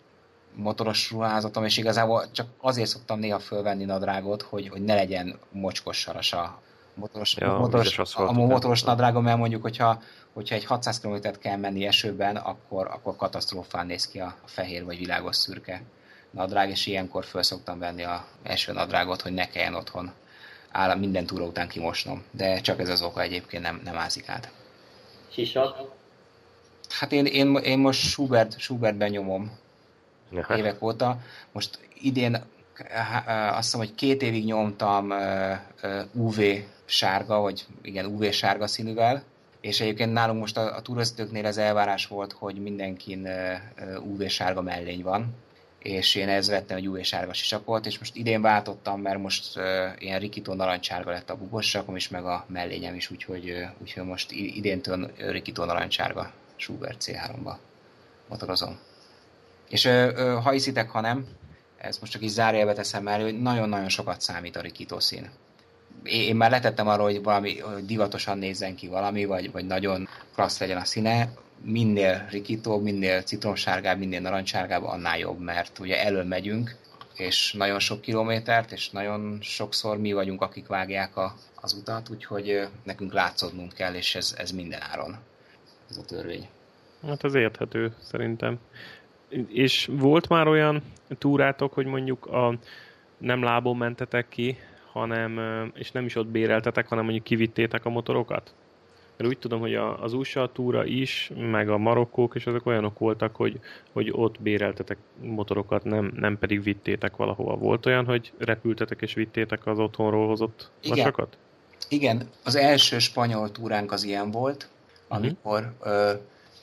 motoros ruházatom, és igazából csak azért szoktam néha fölvenni nadrágot, hogy, hogy ne legyen mocskos saras a, motoros, ja, motoros, a motoros nadrágom, mert mondjuk, hogyha, hogyha egy 600 km kell menni esőben, akkor, akkor katasztrófán néz ki a fehér vagy világos szürke nadrág, és ilyenkor föl szoktam venni a eső nadrágot, hogy ne kelljen otthon áll minden túra után kimosnom. De csak ez az oka egyébként nem, nem ázik át. Sisak? Hát én, én, én most Schubert, Schubertben nyomom Aha. évek óta. Most idén azt hiszem, hogy két évig nyomtam UV sárga, vagy igen, UV sárga színűvel, és egyébként nálunk most a, a túröztőknél az elvárás volt, hogy mindenkin UV sárga mellény van, és én ez vettem egy UV sárga sisakot, és most idén váltottam, mert most ilyen rikító narancsárga lett a bubossakom is, meg a mellényem is, úgyhogy, uh, úgyhogy most idéntől rikító narancsárga Schubert C3-ba motorozom. És uh, uh, ha hiszitek, ha nem, ezt most csak is zárjelbe teszem el, hogy nagyon-nagyon sokat számít a rikító szín én már letettem arra, hogy valami hogy divatosan nézzen ki valami, vagy, vagy nagyon klassz legyen a színe, minél rikítóbb, minél citromsárgább, minél narancsárgább, annál jobb, mert ugye elől megyünk, és nagyon sok kilométert, és nagyon sokszor mi vagyunk, akik vágják a, az utat, úgyhogy nekünk látszódnunk kell, és ez, ez minden áron. Ez a törvény. Hát ez érthető, szerintem. És volt már olyan túrátok, hogy mondjuk a nem lábon mentetek ki, hanem, és nem is ott béreltetek, hanem mondjuk kivittétek a motorokat? Mert úgy tudom, hogy az USA túra is, meg a marokkók, és azok olyanok voltak, hogy, hogy ott béreltetek motorokat, nem, nem pedig vittétek valahova. Volt olyan, hogy repültetek és vittétek az otthonról hozott Igen. vasakat? Igen, az első spanyol túránk az ilyen volt, mhm. amikor uh-huh. ö,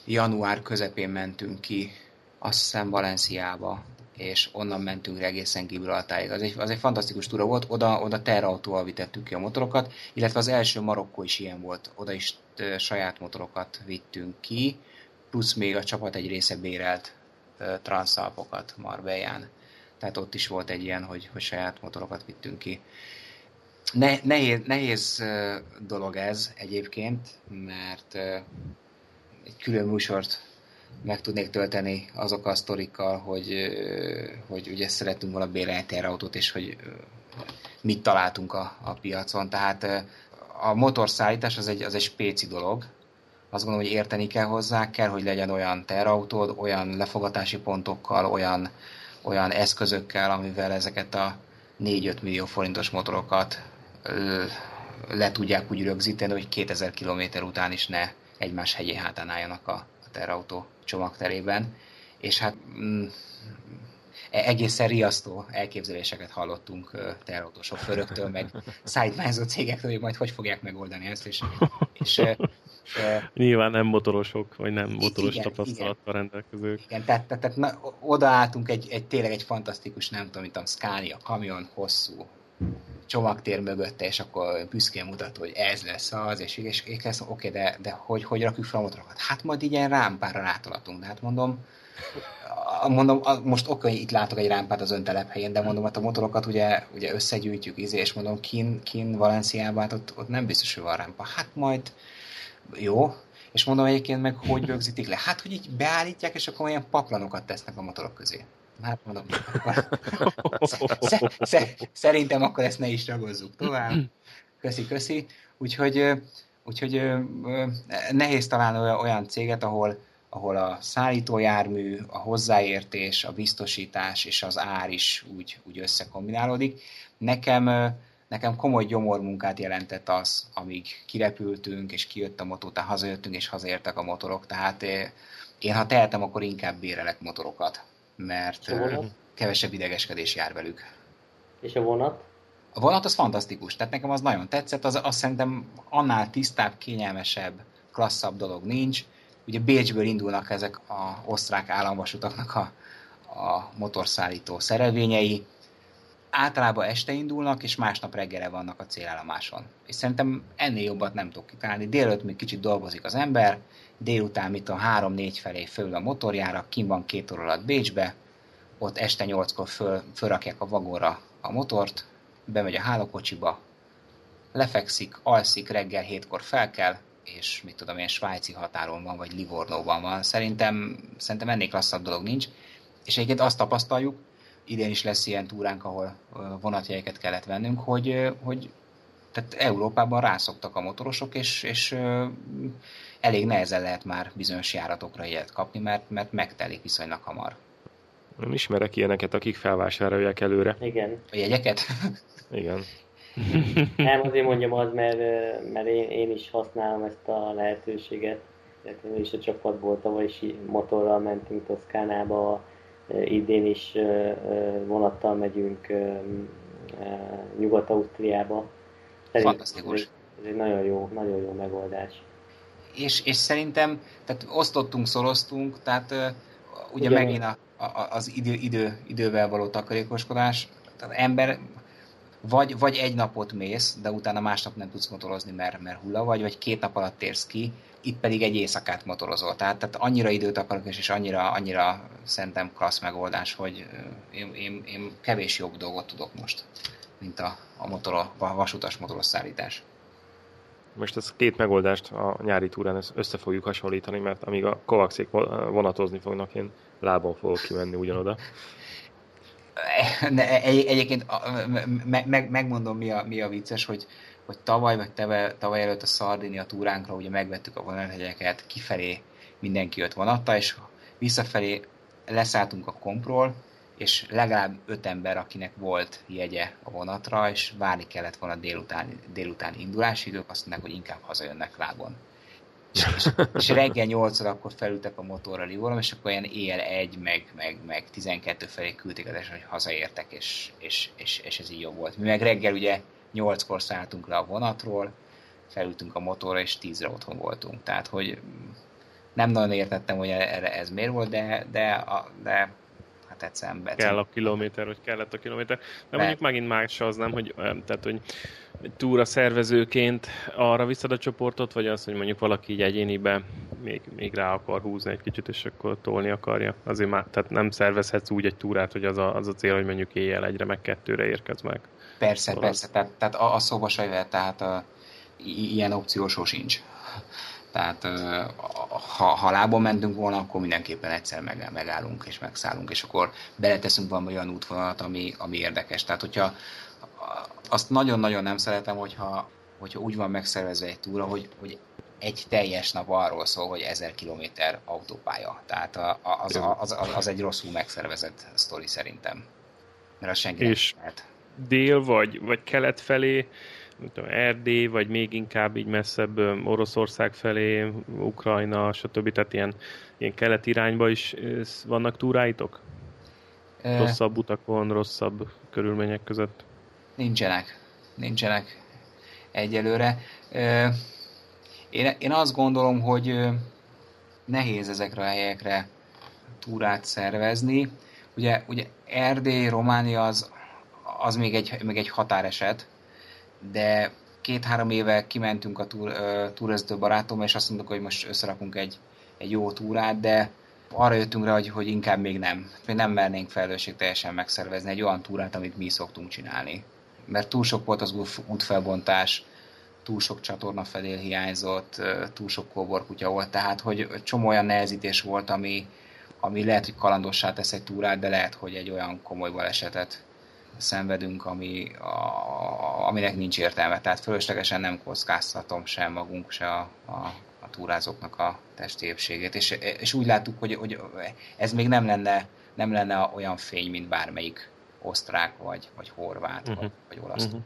január közepén mentünk ki, azt hiszem Valenciába, és onnan mentünk egészen Gibraltárig. Az egy, az egy fantasztikus túra volt, oda, oda terrautóval vitettük ki a motorokat, illetve az első Marokkó is ilyen volt, oda is t, saját motorokat vittünk ki, plusz még a csapat egy része bérelt uh, transzalpokat Marbellán. Tehát ott is volt egy ilyen, hogy, hogy saját motorokat vittünk ki. Ne, nehéz, nehéz dolog ez egyébként, mert egy külön műsort meg tudnék tölteni azok a sztorikkal, hogy, hogy ugye szeretünk volna bérelni terautót, és hogy mit találtunk a, a piacon. Tehát a motorszállítás az egy, az egy spéci dolog. Azt gondolom, hogy érteni kell hozzá, kell, hogy legyen olyan terautód, olyan lefogatási pontokkal, olyan, olyan eszközökkel, amivel ezeket a 4-5 millió forintos motorokat le tudják úgy rögzíteni, hogy 2000 km után is ne egymás hegyén hátán álljanak a, a terautó csomagterében, és hát mm, e- egészen riasztó elképzeléseket hallottunk terautósofőröktől, meg szállítmányozó cégektől, hogy majd hogy fogják megoldani ezt, és, és Nyilván nem motorosok, vagy nem motoros igen, tapasztalattal igen. rendelkezők. Igen, tehát, tehát, tehát na, odaálltunk egy, egy, tényleg egy fantasztikus, nem tudom, mint a Scania kamion, hosszú csomagtér mögötte, és akkor büszkén mutat, hogy ez lesz az, és, és, és lesz, oké, de, de hogy, hogy rakjuk fel a motorokat? Hát majd ilyen rámpára rátalatunk, de hát mondom, mondom, most oké, itt látok egy rámpát az helyén, de mondom, hát a motorokat ugye, ugye összegyűjtjük, izé, és mondom, kin, kin Valenciában, hát ott, ott nem biztos, hogy van rámpa. Hát majd jó, és mondom egyébként meg, hogy rögzítik le? Hát, hogy így beállítják, és akkor olyan paplanokat tesznek a motorok közé. Hát mondom, szerintem akkor ezt ne is ragozzuk tovább. Köszi, köszi. Úgyhogy, úgyhogy nehéz találni olyan céget, ahol, ahol a szállítójármű, a hozzáértés, a biztosítás és az ár is úgy, úgy összekombinálódik. Nekem, nekem komoly gyomormunkát jelentett az, amíg kirepültünk, és kijött a motó, tehát hazajöttünk, és hazaértek a motorok, tehát én ha tehetem, akkor inkább bérelek motorokat, mert kevesebb idegeskedés jár velük. És a vonat? A vonat az fantasztikus, tehát nekem az nagyon tetszett, az azt szerintem annál tisztább, kényelmesebb, klasszabb dolog nincs. Ugye Bécsből indulnak ezek a osztrák államvasutaknak a, a motorszállító szerelvényei. Általában este indulnak, és másnap reggelre vannak a célállomáson. És szerintem ennél jobbat nem tudok kitalálni. Délőtt még kicsit dolgozik az ember, délután mit a három-négy felé föl a motorjára, kim van két óra alatt Bécsbe, ott este nyolckor föl, fölrakják a vagóra a motort, bemegy a hálókocsiba, lefekszik, alszik, reggel hétkor fel kell, és mit tudom én, svájci határon van, vagy Livornóban van. Szerintem, szerintem ennél klasszabb dolog nincs. És egyébként azt tapasztaljuk, idén is lesz ilyen túránk, ahol vonatjegyeket kellett vennünk, hogy, hogy tehát Európában rászoktak a motorosok, és, és elég nehezen lehet már bizonyos járatokra ilyet kapni, mert, mert megtelik viszonylag hamar. Nem ismerek ilyeneket, akik felvásárolják előre. Igen. A jegyeket? Igen. Nem, azért mondjam az, mert, mert én, én is használom ezt a lehetőséget. Én is a csapatból tavaly is motorral mentünk Toszkánába, idén is vonattal megyünk Nyugat-Ausztriába. Fantasztikus. Ez, ez egy nagyon jó, nagyon jó megoldás. És, és szerintem, tehát osztottunk, szoroztunk, tehát uh, ugye Igen. megint a, a, az idő, idő, idővel való takarékoskodás, tehát ember vagy, vagy egy napot mész, de utána másnap nem tudsz motorozni, mert, mert hulla vagy, vagy két nap alatt térsz ki, itt pedig egy éjszakát motorozol. Tehát, tehát annyira időt akarok, és annyira, annyira szerintem klassz megoldás, hogy én, én, én kevés jobb dolgot tudok most, mint a, a, motor, a vasutas motoros szállítás. Most ezt két megoldást a nyári túrán össze fogjuk hasonlítani, mert amíg a kovaxék vonatozni fognak, én lábon fogok kimenni ugyanoda. De egy, egyébként meg, meg, megmondom, mi a, mi a vicces, hogy, hogy tavaly, meg teve, tavaly előtt a Szardinia túránkra ugye megvettük a vonathegyeket, kifelé mindenki jött vonatta, és visszafelé leszálltunk a kompról, és legalább öt ember, akinek volt jegye a vonatra, és várni kellett volna délután, délután indulásig, ők azt mondták, hogy inkább hazajönnek lábon. És, és reggel 8 akkor felültek a motorra Livorom, és akkor ilyen éjjel egy, meg, meg, meg 12 felé küldték az hogy hazaértek, és, és, és, és, ez így jó volt. Mi meg reggel ugye 8-kor szálltunk le a vonatról, felültünk a motorra, és 10-re otthon voltunk. Tehát, hogy nem nagyon értettem, hogy erre ez miért volt, de, de, de egyszerűen... Kell a kilométer, vagy kellett a kilométer. De mondjuk megint más az nem, hogy, tehát, hogy túra szervezőként arra visszad a csoportot, vagy az, hogy mondjuk valaki így egyénibe még, még rá akar húzni egy kicsit, és akkor tolni akarja. Azért már, tehát nem szervezhetsz úgy egy túrát, hogy az a, az a cél, hogy mondjuk éjjel egyre, meg kettőre érkez meg. Persze, szóval persze, tehát, tehát a, a szóba se tehát a, ilyen opció sincs. Tehát ha, ha lábon mentünk volna, akkor mindenképpen egyszer meg, megállunk és megszállunk, és akkor beleteszünk valami olyan útvonalat, ami, ami érdekes. Tehát, hogyha azt nagyon-nagyon nem szeretem, hogyha, hogyha úgy van megszervezve egy túra, hogy, hogy egy teljes nap arról szól, hogy 1000 km autópálya. Tehát az, az, az, az egy rosszul megszervezett sztori szerintem. Mert az senki és nem lehet. dél vagy, vagy kelet felé tudom, Erdély, vagy még inkább így messzebb Oroszország felé, Ukrajna, stb. Tehát ilyen, ilyen kelet irányba is vannak túráitok? Rosszabb utakon, rosszabb körülmények között? Nincsenek. Nincsenek egyelőre. Én, én azt gondolom, hogy nehéz ezekre a helyekre túrát szervezni. Ugye, ugye Erdély, Románia az, az még, egy, még egy határeset, de két-három éve kimentünk a túr, uh, barátom, és azt mondtuk, hogy most összerakunk egy, egy jó túrát, de arra jöttünk rá, hogy, hogy inkább még nem. Még nem mernénk felelősség teljesen megszervezni egy olyan túrát, amit mi szoktunk csinálni. Mert túl sok volt az útfelbontás, túl sok csatorna fedél hiányzott, túl sok kóborkutya volt, tehát hogy csomó olyan nehezítés volt, ami, ami lehet, hogy kalandossá tesz egy túrát, de lehet, hogy egy olyan komoly balesetet szenvedünk, ami, a, aminek nincs értelme. Tehát fölöslegesen nem kockáztatom sem magunk, se a, a, a túrázóknak a testi épségét. És, és úgy láttuk, hogy, hogy ez még nem lenne, nem lenne olyan fény, mint bármelyik osztrák, vagy, vagy horvát, uh-huh. vagy, vagy olasz uh-huh.